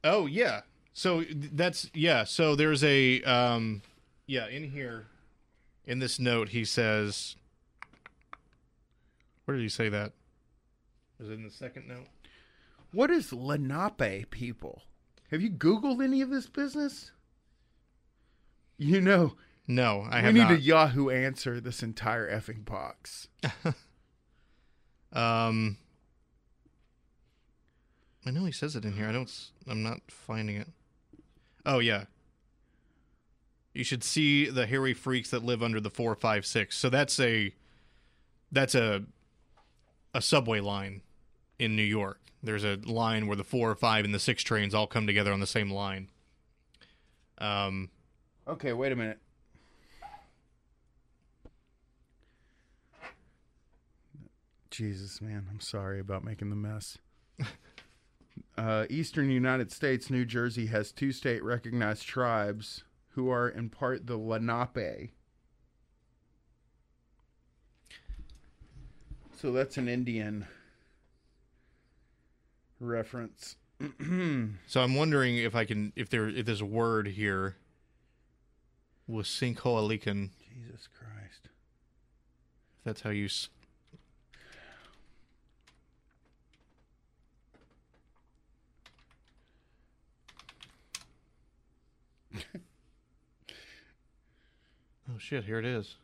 oh yeah. So that's yeah, so there's a um yeah, in here in this note he says Where did he say that? Is it in the second note? What is Lenape people? Have you Googled any of this business? You know, No, I we need not. a Yahoo answer this entire effing box. Um, I know he says it in here. I don't. I'm not finding it. Oh yeah. You should see the hairy freaks that live under the four, five, six. So that's a, that's a, a subway line, in New York. There's a line where the four, or five, and the six trains all come together on the same line. Um, Okay, wait a minute. Jesus, man, I'm sorry about making the mess. uh, Eastern United States, New Jersey has two state recognized tribes who are in part the Lenape. So that's an Indian reference. so I'm wondering if I can, if there, if there's a word here. Wasinkoalikan. Jesus Christ. If that's how you. S- oh shit! Here it is.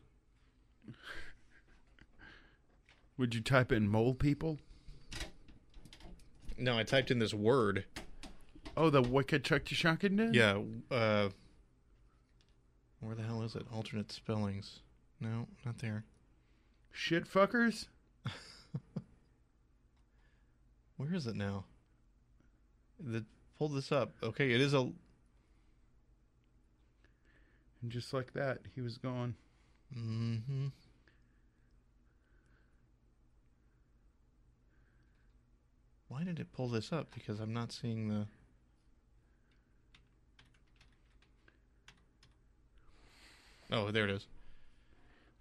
Would you type in mole people? No, I typed in this word. Oh, the wicked chuck to Wikachukchushankenden? Yeah. Uh, where the hell is it? Alternate spellings. No, not there. Shit fuckers? Where is it now? The pull this up. Okay, it is a. And just like that, he was gone. Mm-hmm. Why did it pull this up? Because I'm not seeing the. Oh, there it is.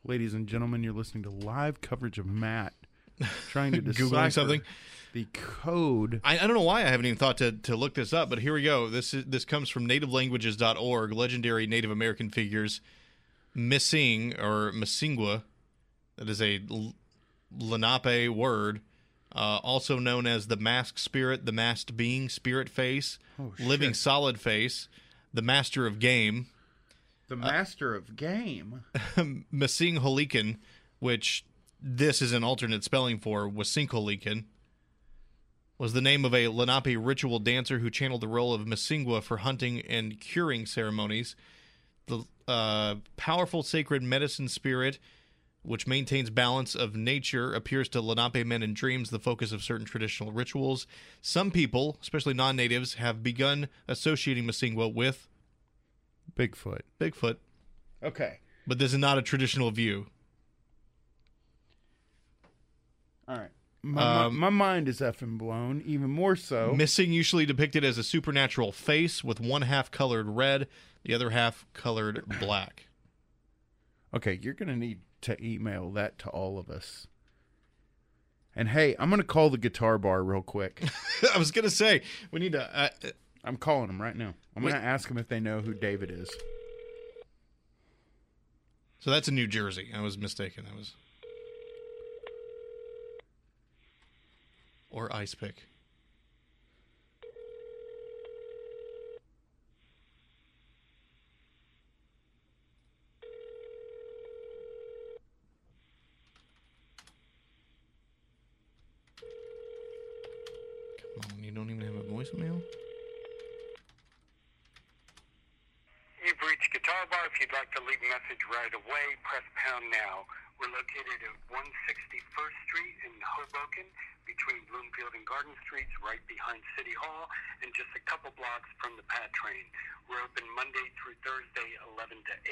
Ladies and gentlemen, you're listening to live coverage of Matt trying to Googling something? the code. I, I don't know why I haven't even thought to, to look this up, but here we go. This is this comes from nativelanguages.org, legendary Native American figures missing or Masingwa. That is a L- Lenape word, uh, also known as the masked spirit, the masked being, spirit face, Oh, living solid face, the master of game, The master of game. Masing Holikan, which this is an alternate spelling for Wasinkolikan. was the name of a Lenape ritual dancer who channeled the role of Masingwa for hunting and curing ceremonies. The uh, powerful sacred medicine spirit, which maintains balance of nature, appears to Lenape men in dreams, the focus of certain traditional rituals. Some people, especially non natives, have begun associating Masingwa with Bigfoot. Bigfoot, Okay. but this is not a traditional view. All right. My, Um, my, my mind is effing blown, even more so. Missing usually depicted as a supernatural face with one half colored red, the other half colored black. Okay, you're going to need to email that to all of us. And hey, I'm going to call the guitar bar real quick. I was gonna say we need to. Uh, uh, I'm calling them right now. I'm going to ask them if they know who David is. so that's in New Jersey. I was mistaken. That was or ice pick. Come on, you don't even have a voicemail. You've reached Guitar Bar. If you'd like to leave a message right away, press pound now. We're located at 161st Street in Hoboken, between Bloomfield and Garden Streets, right behind City Hall, and just a couple blocks from the PATH train. We're open Monday through Thursday, 11 to 8,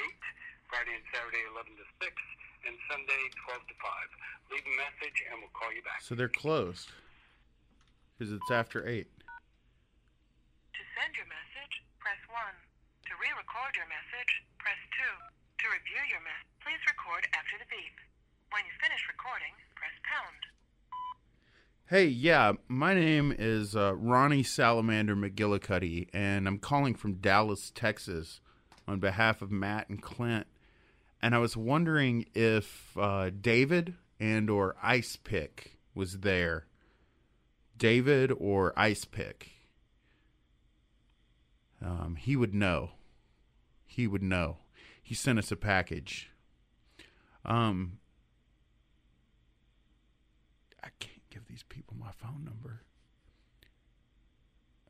Friday and Saturday, 11 to 6, and Sunday, 12 to 5. Leave a message, and we'll call you back. So they're closed because it's after 8. To send your message, press 1. To re-record your message, press 2. To review your message, please record after the beep. When you finish recording, press pound. Hey, yeah, my name is uh, Ronnie Salamander McGillicuddy, and I'm calling from Dallas, Texas, on behalf of Matt and Clint. And I was wondering if uh, David and or Ice Pick was there. David or Ice Pick. Um, he would know. He would know. He sent us a package. Um, I can't give these people my phone number.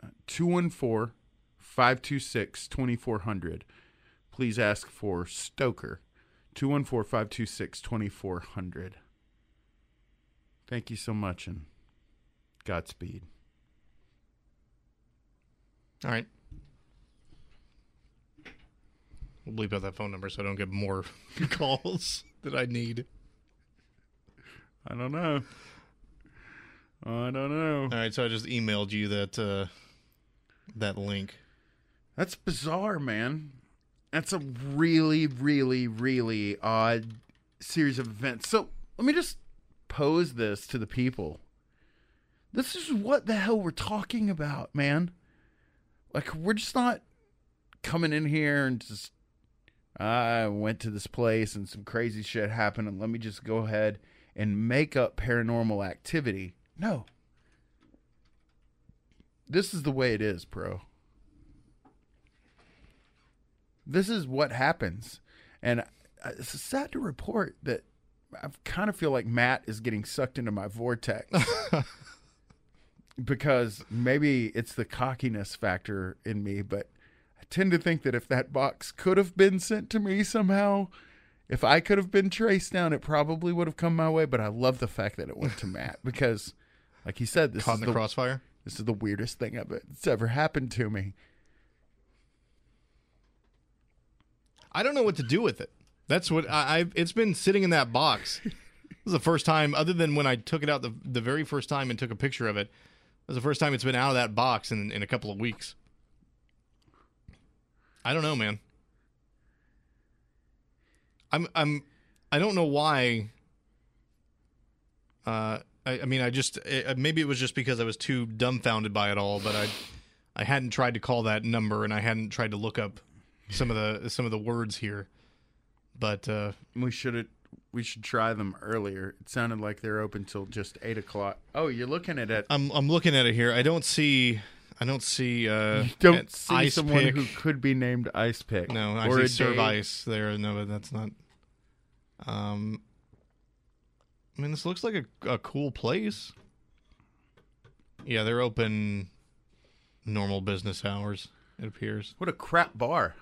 Uh, 214 526 2400. Please ask for Stoker. 214 526 2400. Thank you so much and Godspeed. All right. We'll bleep out that phone number so I don't get more calls that I need. I don't know. I don't know. All right, so I just emailed you that uh, that link. That's bizarre, man. That's a really, really, really odd series of events. So let me just pose this to the people. This is what the hell we're talking about, man. Like, we're just not coming in here and just, ah, I went to this place and some crazy shit happened, and let me just go ahead and make up paranormal activity. No. This is the way it is, bro this is what happens and it's sad to report that i kind of feel like matt is getting sucked into my vortex because maybe it's the cockiness factor in me but i tend to think that if that box could have been sent to me somehow if i could have been traced down it probably would have come my way but i love the fact that it went to matt because like he said this Caught is in the crossfire? this is the weirdest thing ever that's ever happened to me I don't know what to do with it. That's what I, I've. It's been sitting in that box. this is the first time, other than when I took it out the the very first time and took a picture of it. This is the first time it's been out of that box in in a couple of weeks. I don't know, man. I'm I'm I don't know why. Uh, I, I mean, I just uh maybe it was just because I was too dumbfounded by it all, but I I hadn't tried to call that number and I hadn't tried to look up some of the some of the words here. But uh, we should we should try them earlier. It sounded like they're open till just eight o'clock. Oh, you're looking at it. I'm I'm looking at it here. I don't see I don't see uh You don't see ice someone pick. who could be named Ice Pick. No, I or see serve ice there. No, but that's not. Um, I mean, this looks like a, a cool place. Yeah, they're open normal business hours. It appears. What a crap bar.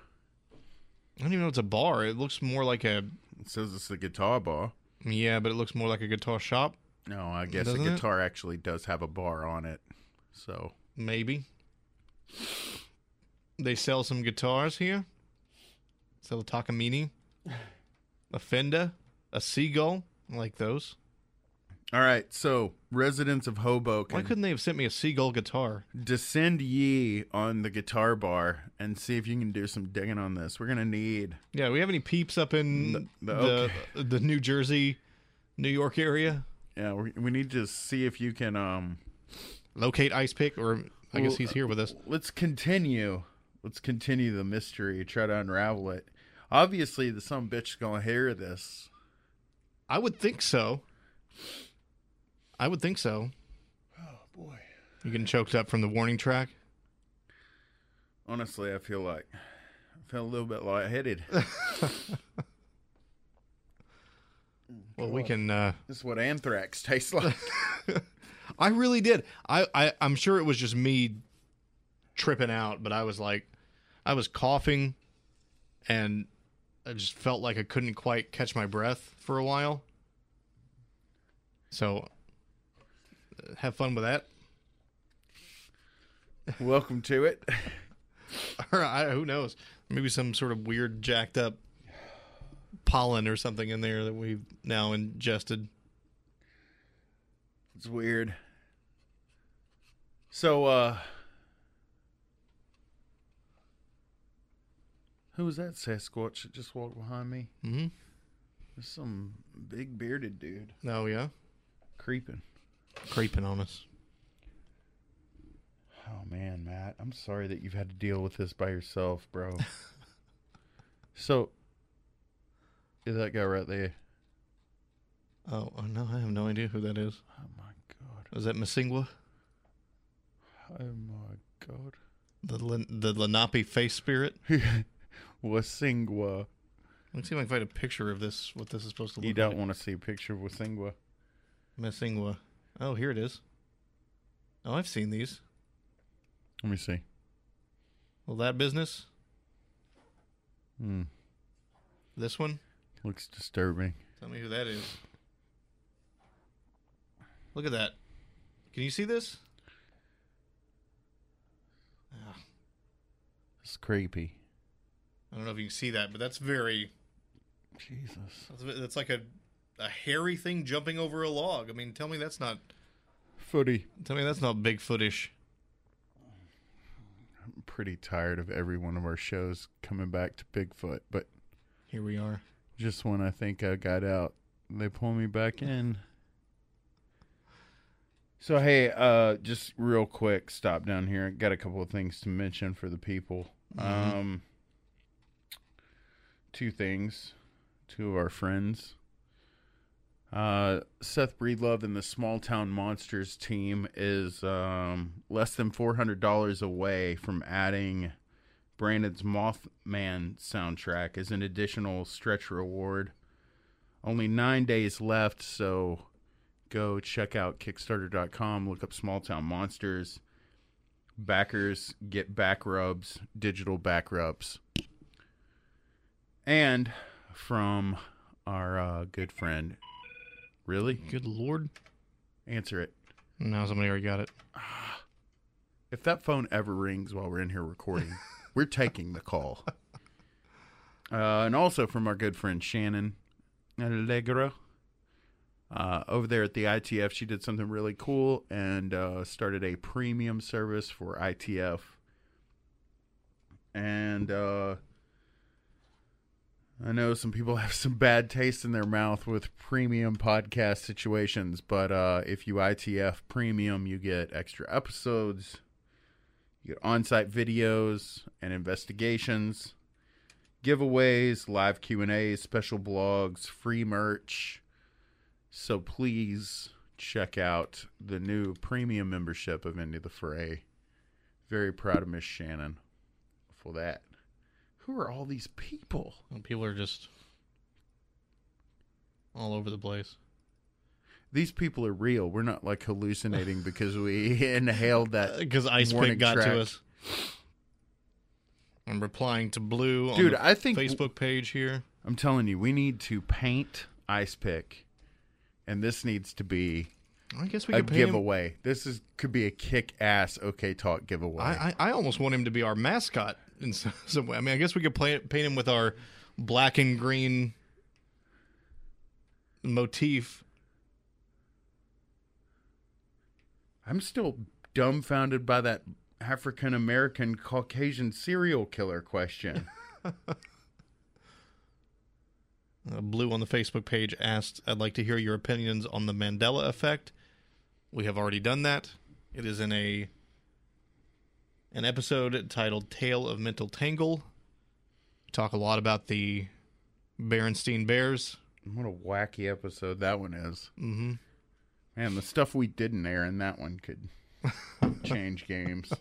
I don't even know it's a bar. It looks more like a. It says it's a guitar bar. Yeah, but it looks more like a guitar shop. No, I guess Doesn't the it? guitar actually does have a bar on it. So Maybe. They sell some guitars here. Sell a Takamine, a Fender, a Seagull. I like those. All right, so residents of Hoboken, Why couldn't they have sent me a Seagull guitar? descend ye on the guitar bar and see if you can do some digging on this. We're gonna need Yeah, we have any peeps up in The- the the- the, New Jersey, New York area? yeah, we, we need to see if you can um Locate Ice Pick, or I guess he's here with us. let's continue. Let's continue the mystery, try to unravel it. Obviously, the some bitch's gonna hear this. I would think so. I would think so. Oh boy. You getting choked up from the warning track? Honestly, I feel like I feel a little bit lightheaded. Well, we can. Uh, this is what anthrax tastes like. I really did. I, I I'm sure it was just me tripping out, but I was like, I was coughing, and I just felt like I couldn't quite catch my breath for a while. So, have fun with that. Welcome to it. Or I, who knows? Maybe some sort of weird jacked up pollen or something in there that we've now ingested. It's weird. So, uh, who was that Sasquatch that just walked behind me? Mm-hmm. There's some big bearded dude Oh yeah, creeping. Creeping on us. Oh man, Matt, I'm sorry that you've had to deal with this by yourself, bro. so, is that guy right there? Oh, oh no, I have no idea who that is. Oh my god. Is that Masingwa? Oh my god. The Lin- the Lenape face spirit. Wasingwa. Let's see if I can find a picture of this. What this is supposed to look You don't like. want to see a picture of Wasingwa. Masingwa. Oh, here it is. Oh, I've seen these. Let me see. Well, that business. Hmm. This one. Looks disturbing. Tell me who that is. Look at that. Can you see this? Ah, It's creepy. I don't know if you can see that, but that's very. Jesus. That's, that's like a a hairy thing jumping over a log. I mean, tell me that's not. Footy. Tell me that's not Bigfootish. I'm pretty tired of every one of our shows coming back to Bigfoot, but Here we are. just when I think I got out, they pull me back in. So hey, uh just real quick, stop down here. Got a couple of things to mention for the people. Mhm. Um two things. Two of our friends. Uh, Seth Breedlove and the Small Town Monsters team is um, less than four hundred dollars away from adding Brandon's Mothman soundtrack as an additional stretch reward. Only nine days left, so go check out Kickstarter.com. Look up Small Town Monsters. Backers get back rubs, digital back rubs. And from our uh, good friend. Really? Good lord. Answer it. No, somebody already got it. If that phone ever rings while we're in here recording, we're taking the call. Uh, and also from our good friend Shannon LeGro. Uh, over there at the ITF, she did something really cool and uh, started a premium service for ITF. And uh, I know some people have some bad taste in their mouth with premium podcast situations, but uh, if you ITF premium, you get extra episodes, you get on site videos and investigations, giveaways, live Q&As, special blogs, free merch. So please check out the new premium membership of Into the Fray. Very proud of Miss Shannon for that. Who are all these people? And people are just all over the place. These people are real. We're not like hallucinating because we inhaled that. Uh, because Ice warning Pick got track. to us. I'm replying to Blue on Dude, the I think- Facebook page here. I'm telling you, we need to paint Ice Pick, and this needs to be I guess we a could pay him. giveaway. This is could be a kick ass OK Talk giveaway. I, I I almost want him to be our mascot in some, some way. I mean, I guess we could play, paint him with our black and green motif. I'm still dumbfounded by that African American Caucasian serial killer question. Uh, Blue on the Facebook page asked, I'd like to hear your opinions on the Mandela effect. We have already done that. It is in a an episode titled Tale of Mental Tangle. We talk a lot about the Berenstein Bears. what a wacky episode that one is. Mm-hmm. Man, the stuff we didn't air in that one could change games.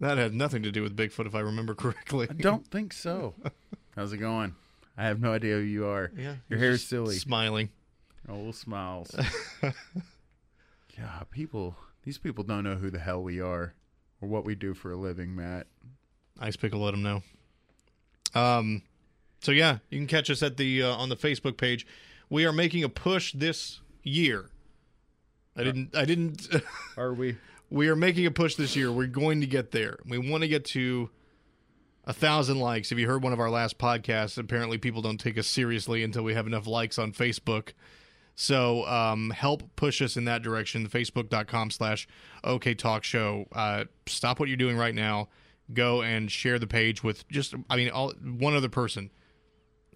That had nothing to do with Bigfoot, if I remember correctly. I don't think so. How's it going? I have no idea who you are. Yeah, Your hair's silly. Smiling. Oh, smiles. yeah, people. These people don't know who the hell we are or what we do for a living, Matt. Ice Pick will let them know. Um, so yeah, you can catch us at the uh, on the Facebook page. We are making a push this year. I didn't. I didn't. Are we? we are making a push this year. We're going to get there. We want to get to a thousand likes. If you heard one of our last podcasts, apparently people don't take us seriously until we have enough likes on Facebook. So um, help push us in that direction. Facebook.com slash OK Talk Show. Uh, stop what you're doing right now. Go and share the page with just, I mean, all, one other person.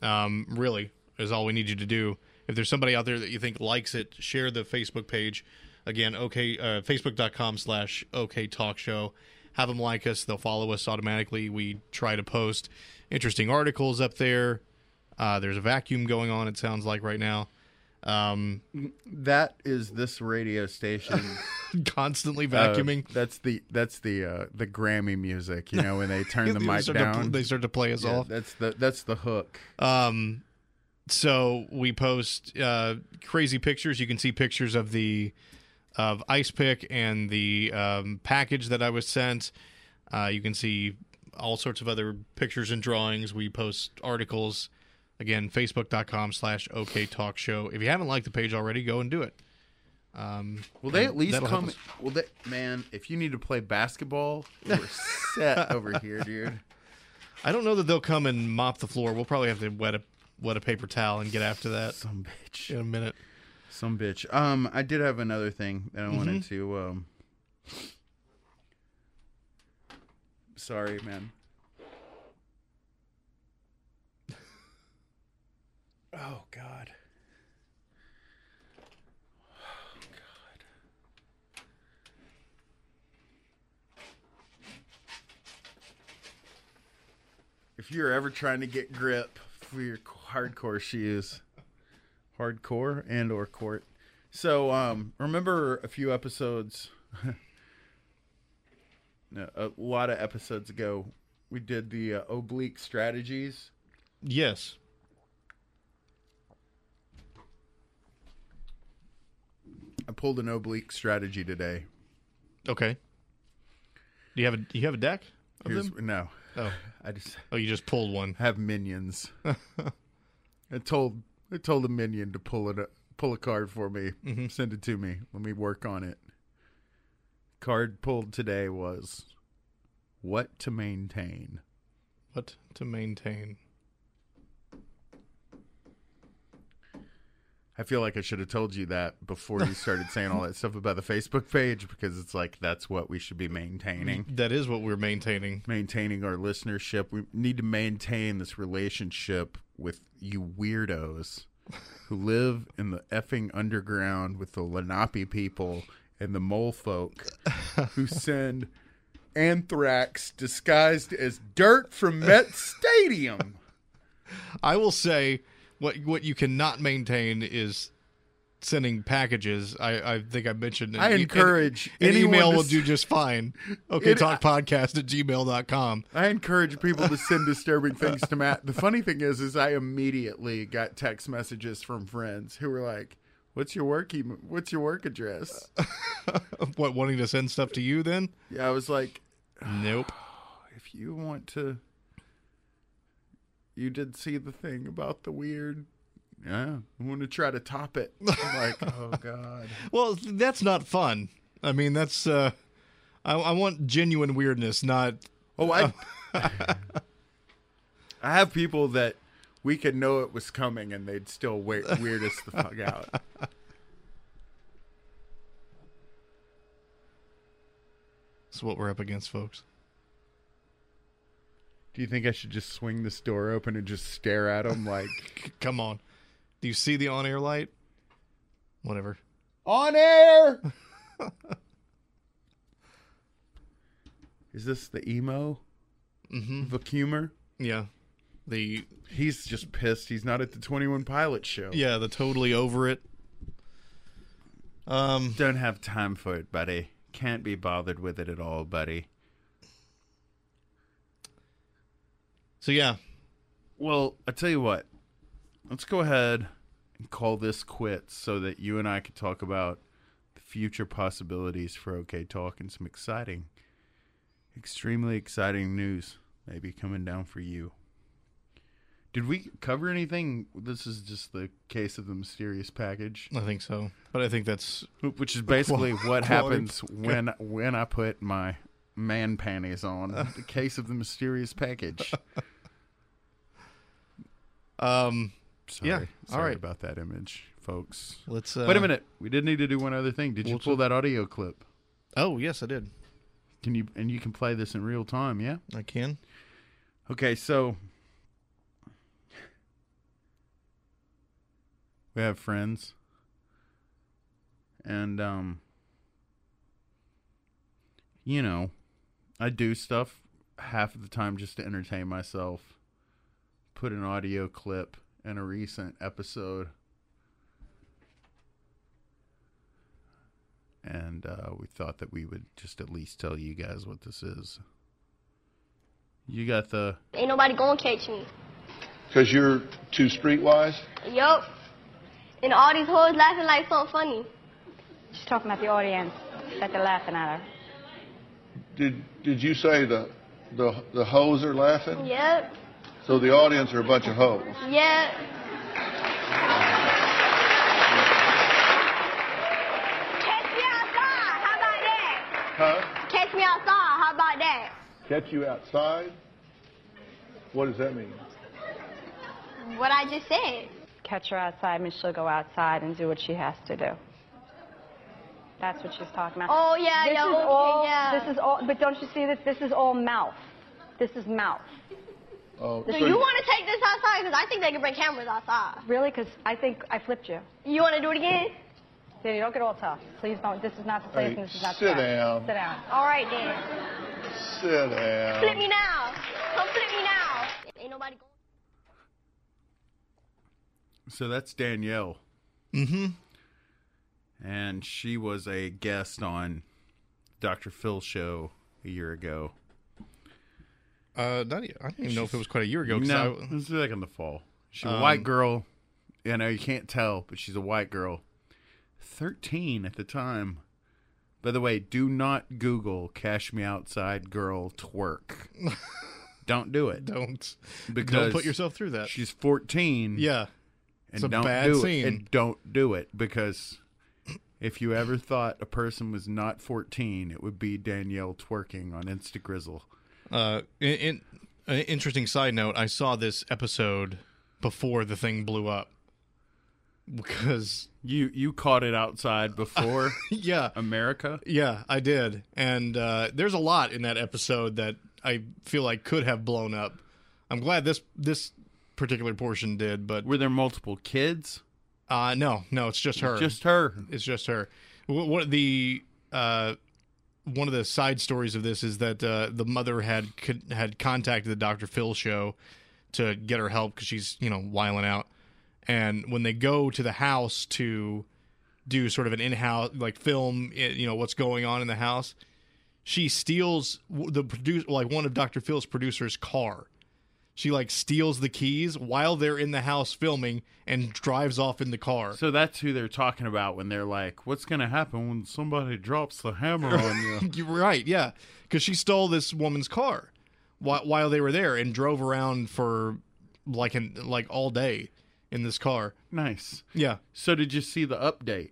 Um, really is all we need you to do. If there's somebody out there that you think likes it, share the Facebook page. Again, okay, uh, facebook.com slash OK Talk Show. Have them like us. They'll follow us automatically. We try to post interesting articles up there. Uh, there's a vacuum going on, it sounds like right now. Um, That is this radio station constantly uh, vacuuming. that's the that's the uh, the Grammy music. You know when they turn the They mic to pl- down. they start to play us Yeah, off. That's the that's the hook. Um, so we post uh, crazy pictures. You can see pictures of the of Ice Pick and the um, package that I was sent. Uh, you can see all sorts of other pictures and drawings. We post articles. Again, facebook.com slash OK Talk Show. If you haven't liked the page already, go and do it. Um, Will they at least come? Will they, man? If you need to play basketball, we're set over here, dude. I don't know that they'll come and mop the floor. We'll probably have to wet a wet a paper towel and get after that Some bitch. in a minute. Some bitch. Um, I did have another thing that I wanted Mm-hmm. to. Um, sorry, man. Oh God. Oh God. If you're ever trying to get grip for your hardcore shoes, hardcore and or court. So um remember a few episodes no, a lot of episodes ago we did the uh, oblique strategies. Yes. I pulled an oblique strategy today. Okay. Do you have a do you have a deck of Here's, them? no. Oh. I just Oh, you just pulled one. have minions. I told I told a minion to pull it pull a card for me, Mm-hmm. send it to me. Let me work on it. Card pulled today was what to maintain. What to maintain? I feel like I should have told you that before you started saying all that stuff about the Facebook page because it's like that's what we should be maintaining. That is what we're maintaining. Maintaining our listenership. We need to maintain this relationship with you weirdos who live in the effing underground with the Lenape people and the mole folk who send anthrax disguised as dirt from Met Stadium. I will say what what you cannot maintain is sending packages. I, I think I mentioned. I an- encourage an, an email will s- do just fine. Okay, It- uh, talk podcast at gmail.com. I encourage people to send disturbing things to Matt. The funny thing is, is I immediately got text messages from friends who were like, What's your work? Email? What's your work address? what wanting to send stuff to you then? Yeah, I was like, nope. If you want to, you did see the thing about the weird. Yeah, I want to try to top it. I'm like, oh god. Well, that's not fun. I mean, that's. uh I, I want genuine weirdness, not. Oh, I. I have people that we could know it was coming and they'd still wait, weird us the fuck out. That's what we're up against, folks. Do you think I should just swing this door open and just stare at them like, come on? Do you see the on-air light? Whatever. On air. Is this the emo? Mm-hmm. Vacuumer? Yeah. The he's just pissed he's not at the 21 Pilot show. Yeah, the totally over it. Um don't have time for it, buddy. Can't be bothered with it at all, buddy. So yeah. Well, I tell you what. Let's go ahead and call this quits so that you and I can talk about the future possibilities for OK Talk and some exciting extremely exciting news maybe coming down for you. Did we cover anything? This is just the case of the mysterious package. I think so, but I think that's which is basically what happens when when I put my man panties on. the case of the mysterious package. um. Sorry, yeah. Sorry all right. about that image, folks. Let's uh, wait a minute. We did need to do one other thing. Did you pull that audio clip? Oh yes, I did. Can you and you can play this in real time? Yeah, I can. Okay, so we have friends, and um, you know, I do stuff half of the time just to entertain myself. Put an audio clip in a recent episode. and uh, we thought that we would just at least tell you guys what this is. You got the. Ain't nobody gonna catch me. Cause you're too streetwise. Yup. And all these hoes laughing like something funny. She's talking about the audience that they're laughing at her. Did Did you say the the the hoes are laughing? Yep. So the audience are a bunch of hoes. Yeah. Catch me outside. How about that? Huh? Catch me outside. How about that? Catch you outside. What does that mean? What I just said. Catch her outside, and she'll go outside and do what she has to do. That's what she's talking about. Oh, yeah, this yeah, is okay, all, yeah. This is all, but don't you see that This is all mouth. This is mouth. Oh, So you want to take this outside? Because I think they can bring cameras outside. Really? Because I think I flipped you. You want to do it again? Danny, don't get all tough. Please don't. This is not the place, Hey, and this is not sit the time. down. Sit down. All right, then. Sit down. Flip me now. Come flip me now. Ain't nobody going. So that's Danielle. Mm-hmm. And she was a guest on Dr. Phil's show a year ago. Uh, not, I didn't even know if it was quite a year ago. No, I- it was like in the fall. She's a Um, white girl. You know, you can't tell, but she's a white girl. 13 at the time. By the way, do not Google Cash Me Outside Girl Twerk. don't do it. Don't. Because Don't put yourself through that. She's 14. Yeah. And a don't bad do scene. it. And don't do it because if you ever thought a person was not 14, it would be Danielle twerking on Instagrizzle. Uh, in, in, an interesting side note, I saw this episode before the thing blew up because you you caught it outside before yeah America. Yeah, I did, and uh, there's a lot in that episode that I feel like could have blown up. I'm glad this this particular portion did, but were there multiple kids? Uh, no, no, it's just her. Just her. It's just her. What, what the uh, one of the side stories of this is that uh, the mother had had contacted the Dr. Phil show to get her help because she's you know wiling out, and when they go to the house to do sort of an in-house like film, eh, you know what's going on in the house, she steals the produce like one of Dr. Phil's producer's car. She like steals the keys while they're in the house filming and drives off in the car. So that's who they're talking about when they're like, "What's going to happen when somebody drops the hammer on you?" You're right, yeah, because she stole this woman's car while while they were there and drove around for like an like all day in this car. Nice. Yeah. So did you see the update?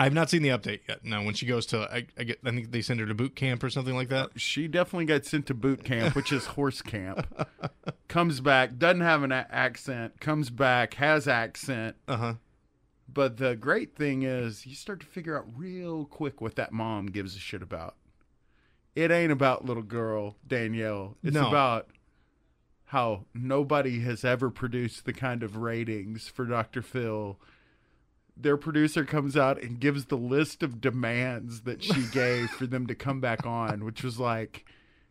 I've not seen the update yet. No, when she goes to, I, I get, I think they send her to boot camp or something like that. She definitely got sent to boot camp, which is horse camp. comes back, doesn't have an a- accent. Comes back, has accent. Uh huh. But the great thing is, you start to figure out real quick what that mom gives a shit about. It ain't about little girl Danielle. It's No. about how nobody has ever produced the kind of ratings for Dr. Phil their producer comes out and gives the list of demands that she gave for them to come back on, which was like,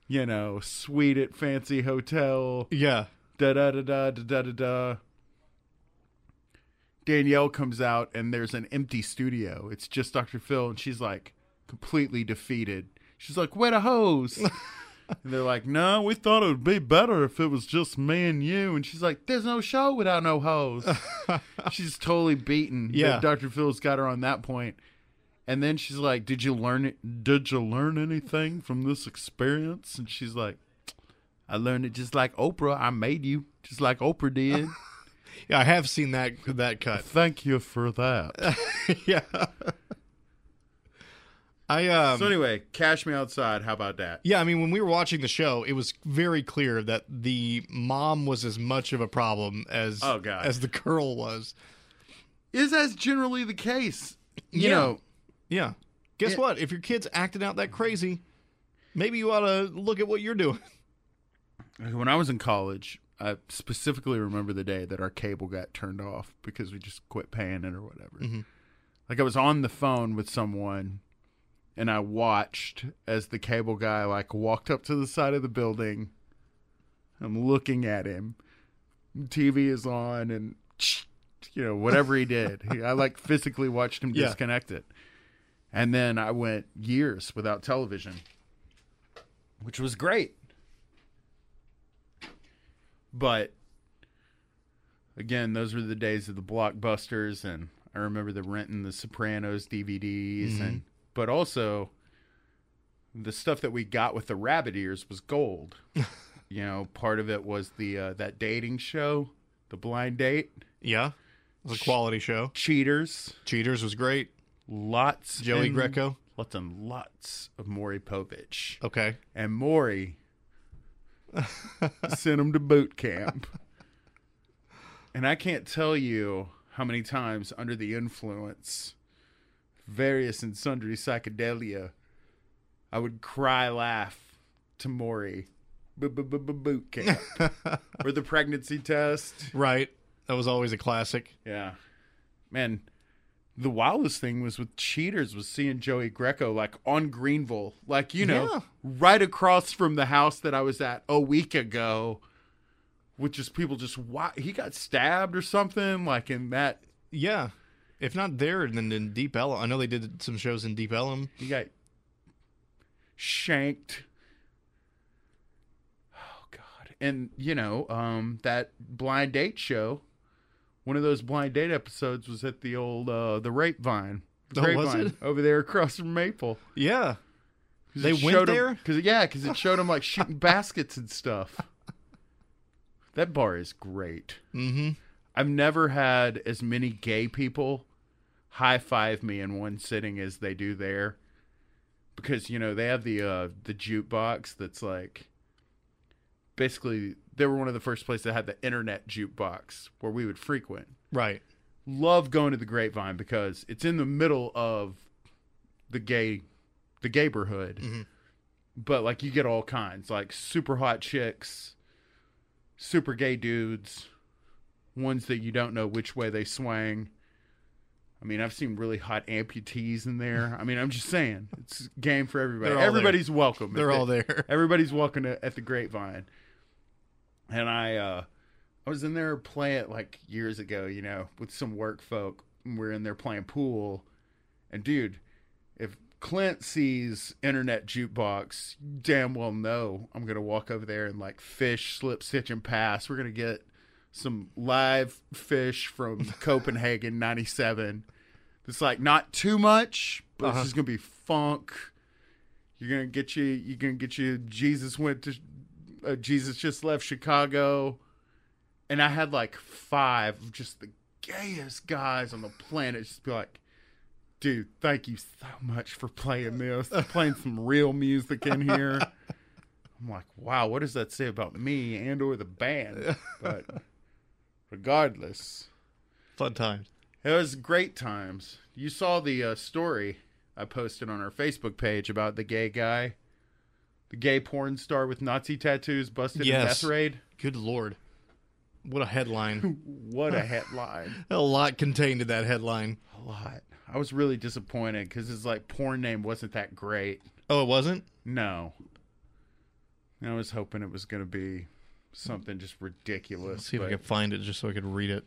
you know, suite at fancy hotel. Yeah. Da da da da da da da. Danielle comes out and there's an empty studio. It's just Dr. Phil and she's like completely defeated. She's like, "Where the hose?" and they're like, "No, we thought it would be better if it was just me and you." And she's like, "There's no show without no hoes." she's totally beaten. Yeah. Dr. Phil's got her on that point. And then she's like, "Did you learn it? Did you learn anything from this experience?" And she's like, "I learned it just like Oprah. I made you just like Oprah did." Yeah, I have seen that that cut. Thank you for that. yeah. I um so anyway, cash me outside. How about that? Yeah, I mean, when we were watching the show, it was very clear that the mom was as much of a problem as Oh, God. as the girl was. Is as generally the case? You Yeah. know, Yeah. Guess Yeah. what? If your kid's acting out that crazy, maybe you ought to look at what you're doing. when I was in college, I specifically remember the day that our cable got turned off because we just quit paying it or whatever. Mhm. Like I was on the phone with someone and I watched as the cable guy like walked up to the side of the building. I'm looking at him. TV is on and you know whatever he did. He, I like physically watched him Yeah. disconnect it. And then I went years without television, which was great. But again, those were the days of the blockbusters, and I remember the renting the Sopranos DVDs, and mm-hmm. But also the stuff that we got with the rabbit ears was gold. you know, part of it was the uh, that dating show, the blind date, Yeah. It was a quality show. cheaters, Cheaters was great. lots Joey and Greco. lots and lots of Maury Povich, Okay. and Maury sent him to boot camp. And I can't tell you how many times under the influence, various and sundry psychedelia, I would cry laugh to Maury. Boot camp. or the pregnancy test. Right. That was always a classic. Yeah. Man, the wildest thing was with cheaters was seeing Joey Greco like on Greenville, like you know, Yeah. right across from the house that I was at a week ago, with just people just wa He got stabbed or something, like in that. Yeah. If not there, then in Deep Ellum. I know they did some shows in Deep Ellum. He got shanked. Oh God! And you know, um, that blind date show. One of those blind date episodes was at the old uh, the Grapevine. The Oh, was Grapevine it? over there across from Maple? Yeah. They went there? Cause yeah, because it showed them like shooting baskets and stuff. That bar is great. Mm-hmm. I've never had as many gay people high five me in one sitting as they do there, because you know they have the uh, the jukebox that's like basically they were one of the first places that had the internet jukebox where we would frequent. Right. Love going to the Grapevine because it's in the middle of the gay the gayborhood, Mm-hmm. but like you get all kinds like super hot chicks, super gay dudes, ones that you don't know which way they swang. I mean, I've seen really hot amputees in there. I mean, I'm just saying, it's game for everybody. Everybody's welcome. They're all the- there. Everybody's welcome to, at the Grapevine. And I, uh, I was in there playing like years ago, you know, with some work folk. and We're in there playing pool, and dude, if Clint sees internet jukebox, damn well know I'm gonna walk over there and like Phish, slip, stitch, and pass. We're gonna get some live Phish from Copenhagen '97. It's like not too much, but Uh-huh. it's just gonna be funk. You're gonna get you. You're gonna get you. Jesus went to. Uh, Jesus just left Chicago, and I had like five of just the gayest guys on the planet. Just be like, dude, thank you so much for playing this, playing some real music in here. I'm like, wow, what does that say about me and or the band? But regardless, Fun times. it was great times. You saw the uh, story I posted on our Facebook page about the gay guy, the gay porn star with Nazi tattoos busted in Yes. meth raid. Good lord. What a headline. What a headline. a lot contained in that headline. A lot. I was really disappointed because his like porn name wasn't that great. Oh, it wasn't? No. I was hoping it was going to be something just ridiculous. Let's see if I can find it just so I could read it.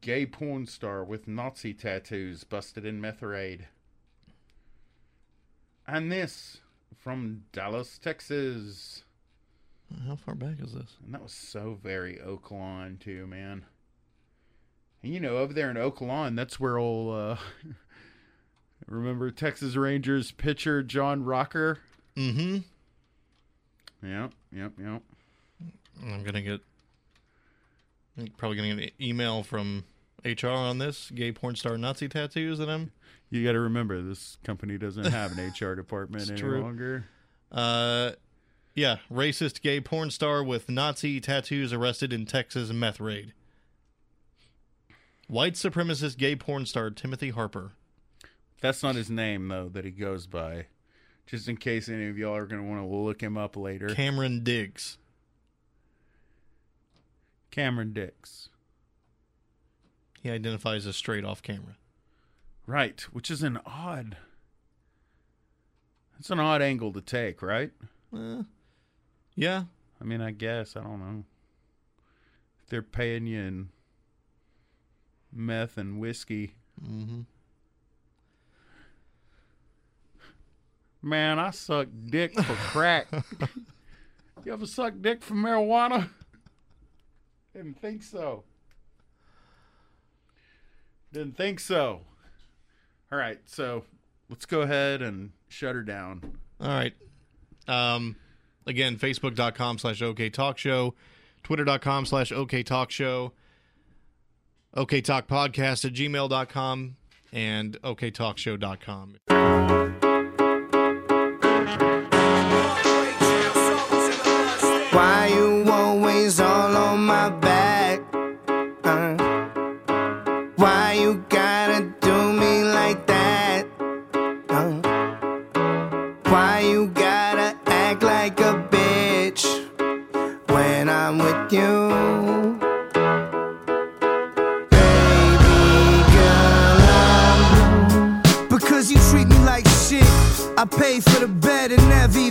Gay porn star with Nazi tattoos busted in meth raid. And this from Dallas, Texas. How far back is this? And that was so very Oaklawn too, man. And you know, over there in Oaklawn, that's where old uh remember Texas Rangers pitcher John Rocker? Mm-hmm. Yep, yep, yep. I'm gonna get probably gonna get an email from HR on this gay porn star Nazi tattoos that I'm You got to remember, this company doesn't have an HR department any true. longer. Uh, yeah, racist gay porn star with Nazi tattoos arrested in Texas meth raid. White supremacist gay porn star Timothy Harper. That's not his name though that he goes by. Just in case any of y'all are going to want to look him up later. Cameron Diggs. Cameron Diggs. He identifies as straight off camera. Right, which is an odd. It's an odd angle to take, right? Uh, yeah. I mean, I guess I don't know. If they're paying you in meth and whiskey, Mm-hmm. Man, I suck dick for crack. you ever suck dick for marijuana? Didn't think so. Didn't think so. All right, so let's go ahead and shut her down. All right. Um, again, facebook.com slash OK Talk Show, twitter.com slash OK Talk Show, OK Talk Podcast at gmail.com, and OK Talk OKTalkshow.com. I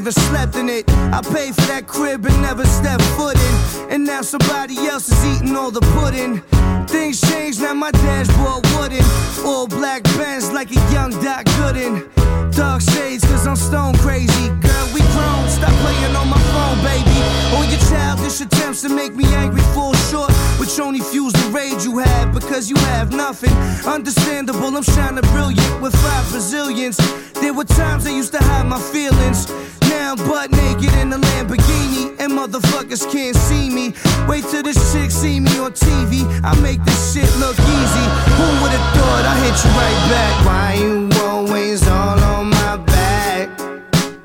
even slept in it. I paid for that crib and never stepped foot in. And now somebody else is eating all the pudding. Things change, now my dashboard wooden. All black bands like a young Doc Gooden. Dark shades, cause I'm stone crazy. Girl, we grown, stop playing on my phone, baby. All your childish attempts to make me angry fall short, which only fuels the rage you have because you have nothing. Understandable, I'm shining brilliant with five Brazilians. There were times I used to hide my feelings. I'm butt naked in a Lamborghini, and motherfuckers can't see me. Wait till this chick see me on TV. I make this shit look easy. Who would've thought I hit you right back? Why you always all on my back?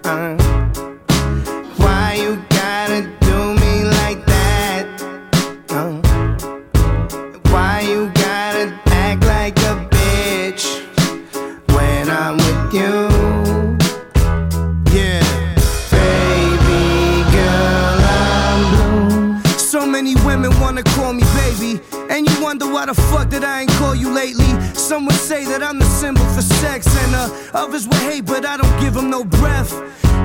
Uh, why the fuck that I ain't call you lately. Some would say that I'm the symbol for sex, and uh, others would hate, but I don't give them no breath.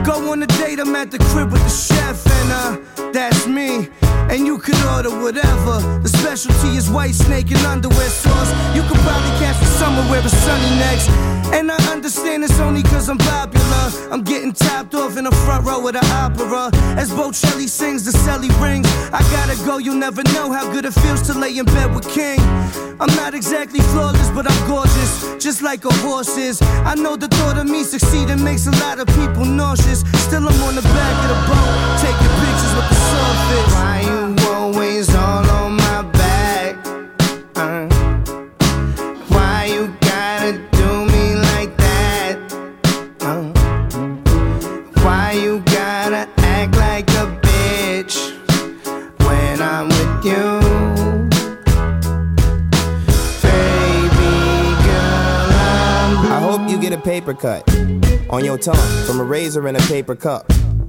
Go on a date, I'm at the crib with the chef, and uh, that's me. And you could order whatever. The specialty is white snake and underwear sauce. You could probably catch me somewhere where it's sunny next. And I understand it's only cause I'm popular. I'm getting topped off in the front row of the opera. As Bocelli sings, the celly rings. I gotta go, you'll never know how good it feels to lay in bed with King. I'm not exactly flawless, but Gorgeous, just like a horse is. I know the thought of me succeeding makes a lot of people nauseous. Still, I'm on the back of the boat, taking pictures with the surface. Paper cut on your tongue from a razor and a paper cup.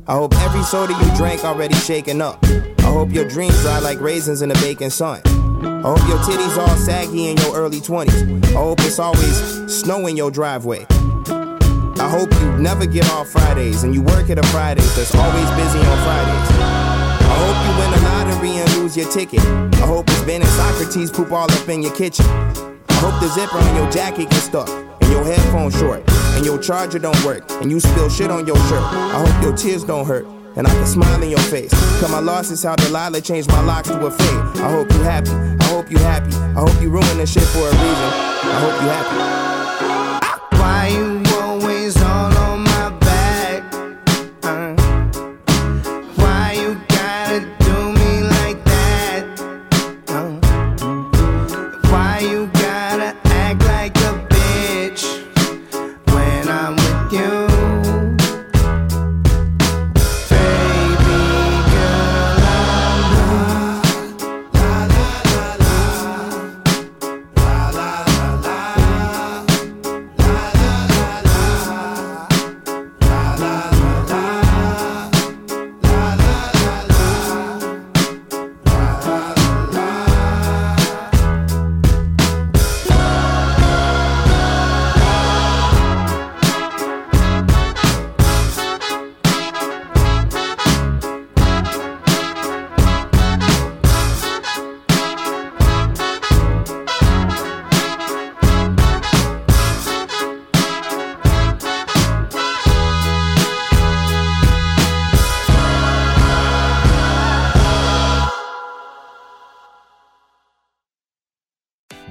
I hope every soda you drank already shaken up. I hope your dreams dry like raisins in the baking sun. I hope your titties all saggy in your early 20s. I hope it's always snow in your driveway. I hope you never get off Fridays and you work at a Fridays that's always busy on Fridays. I hope you win the lottery and lose your ticket. I hope it's Ben and Socrates poop all up in your kitchen. I hope the zipper on your jacket gets stuck and your headphones short and your charger don't work and you spill shit on your shirt. I hope your tears don't hurt and I can smile in your face. Cause my loss is how Delilah changed my locks to a fade. I hope you happy. I hope you happy. I hope you ruin this shit for a reason. I hope you happy. Why you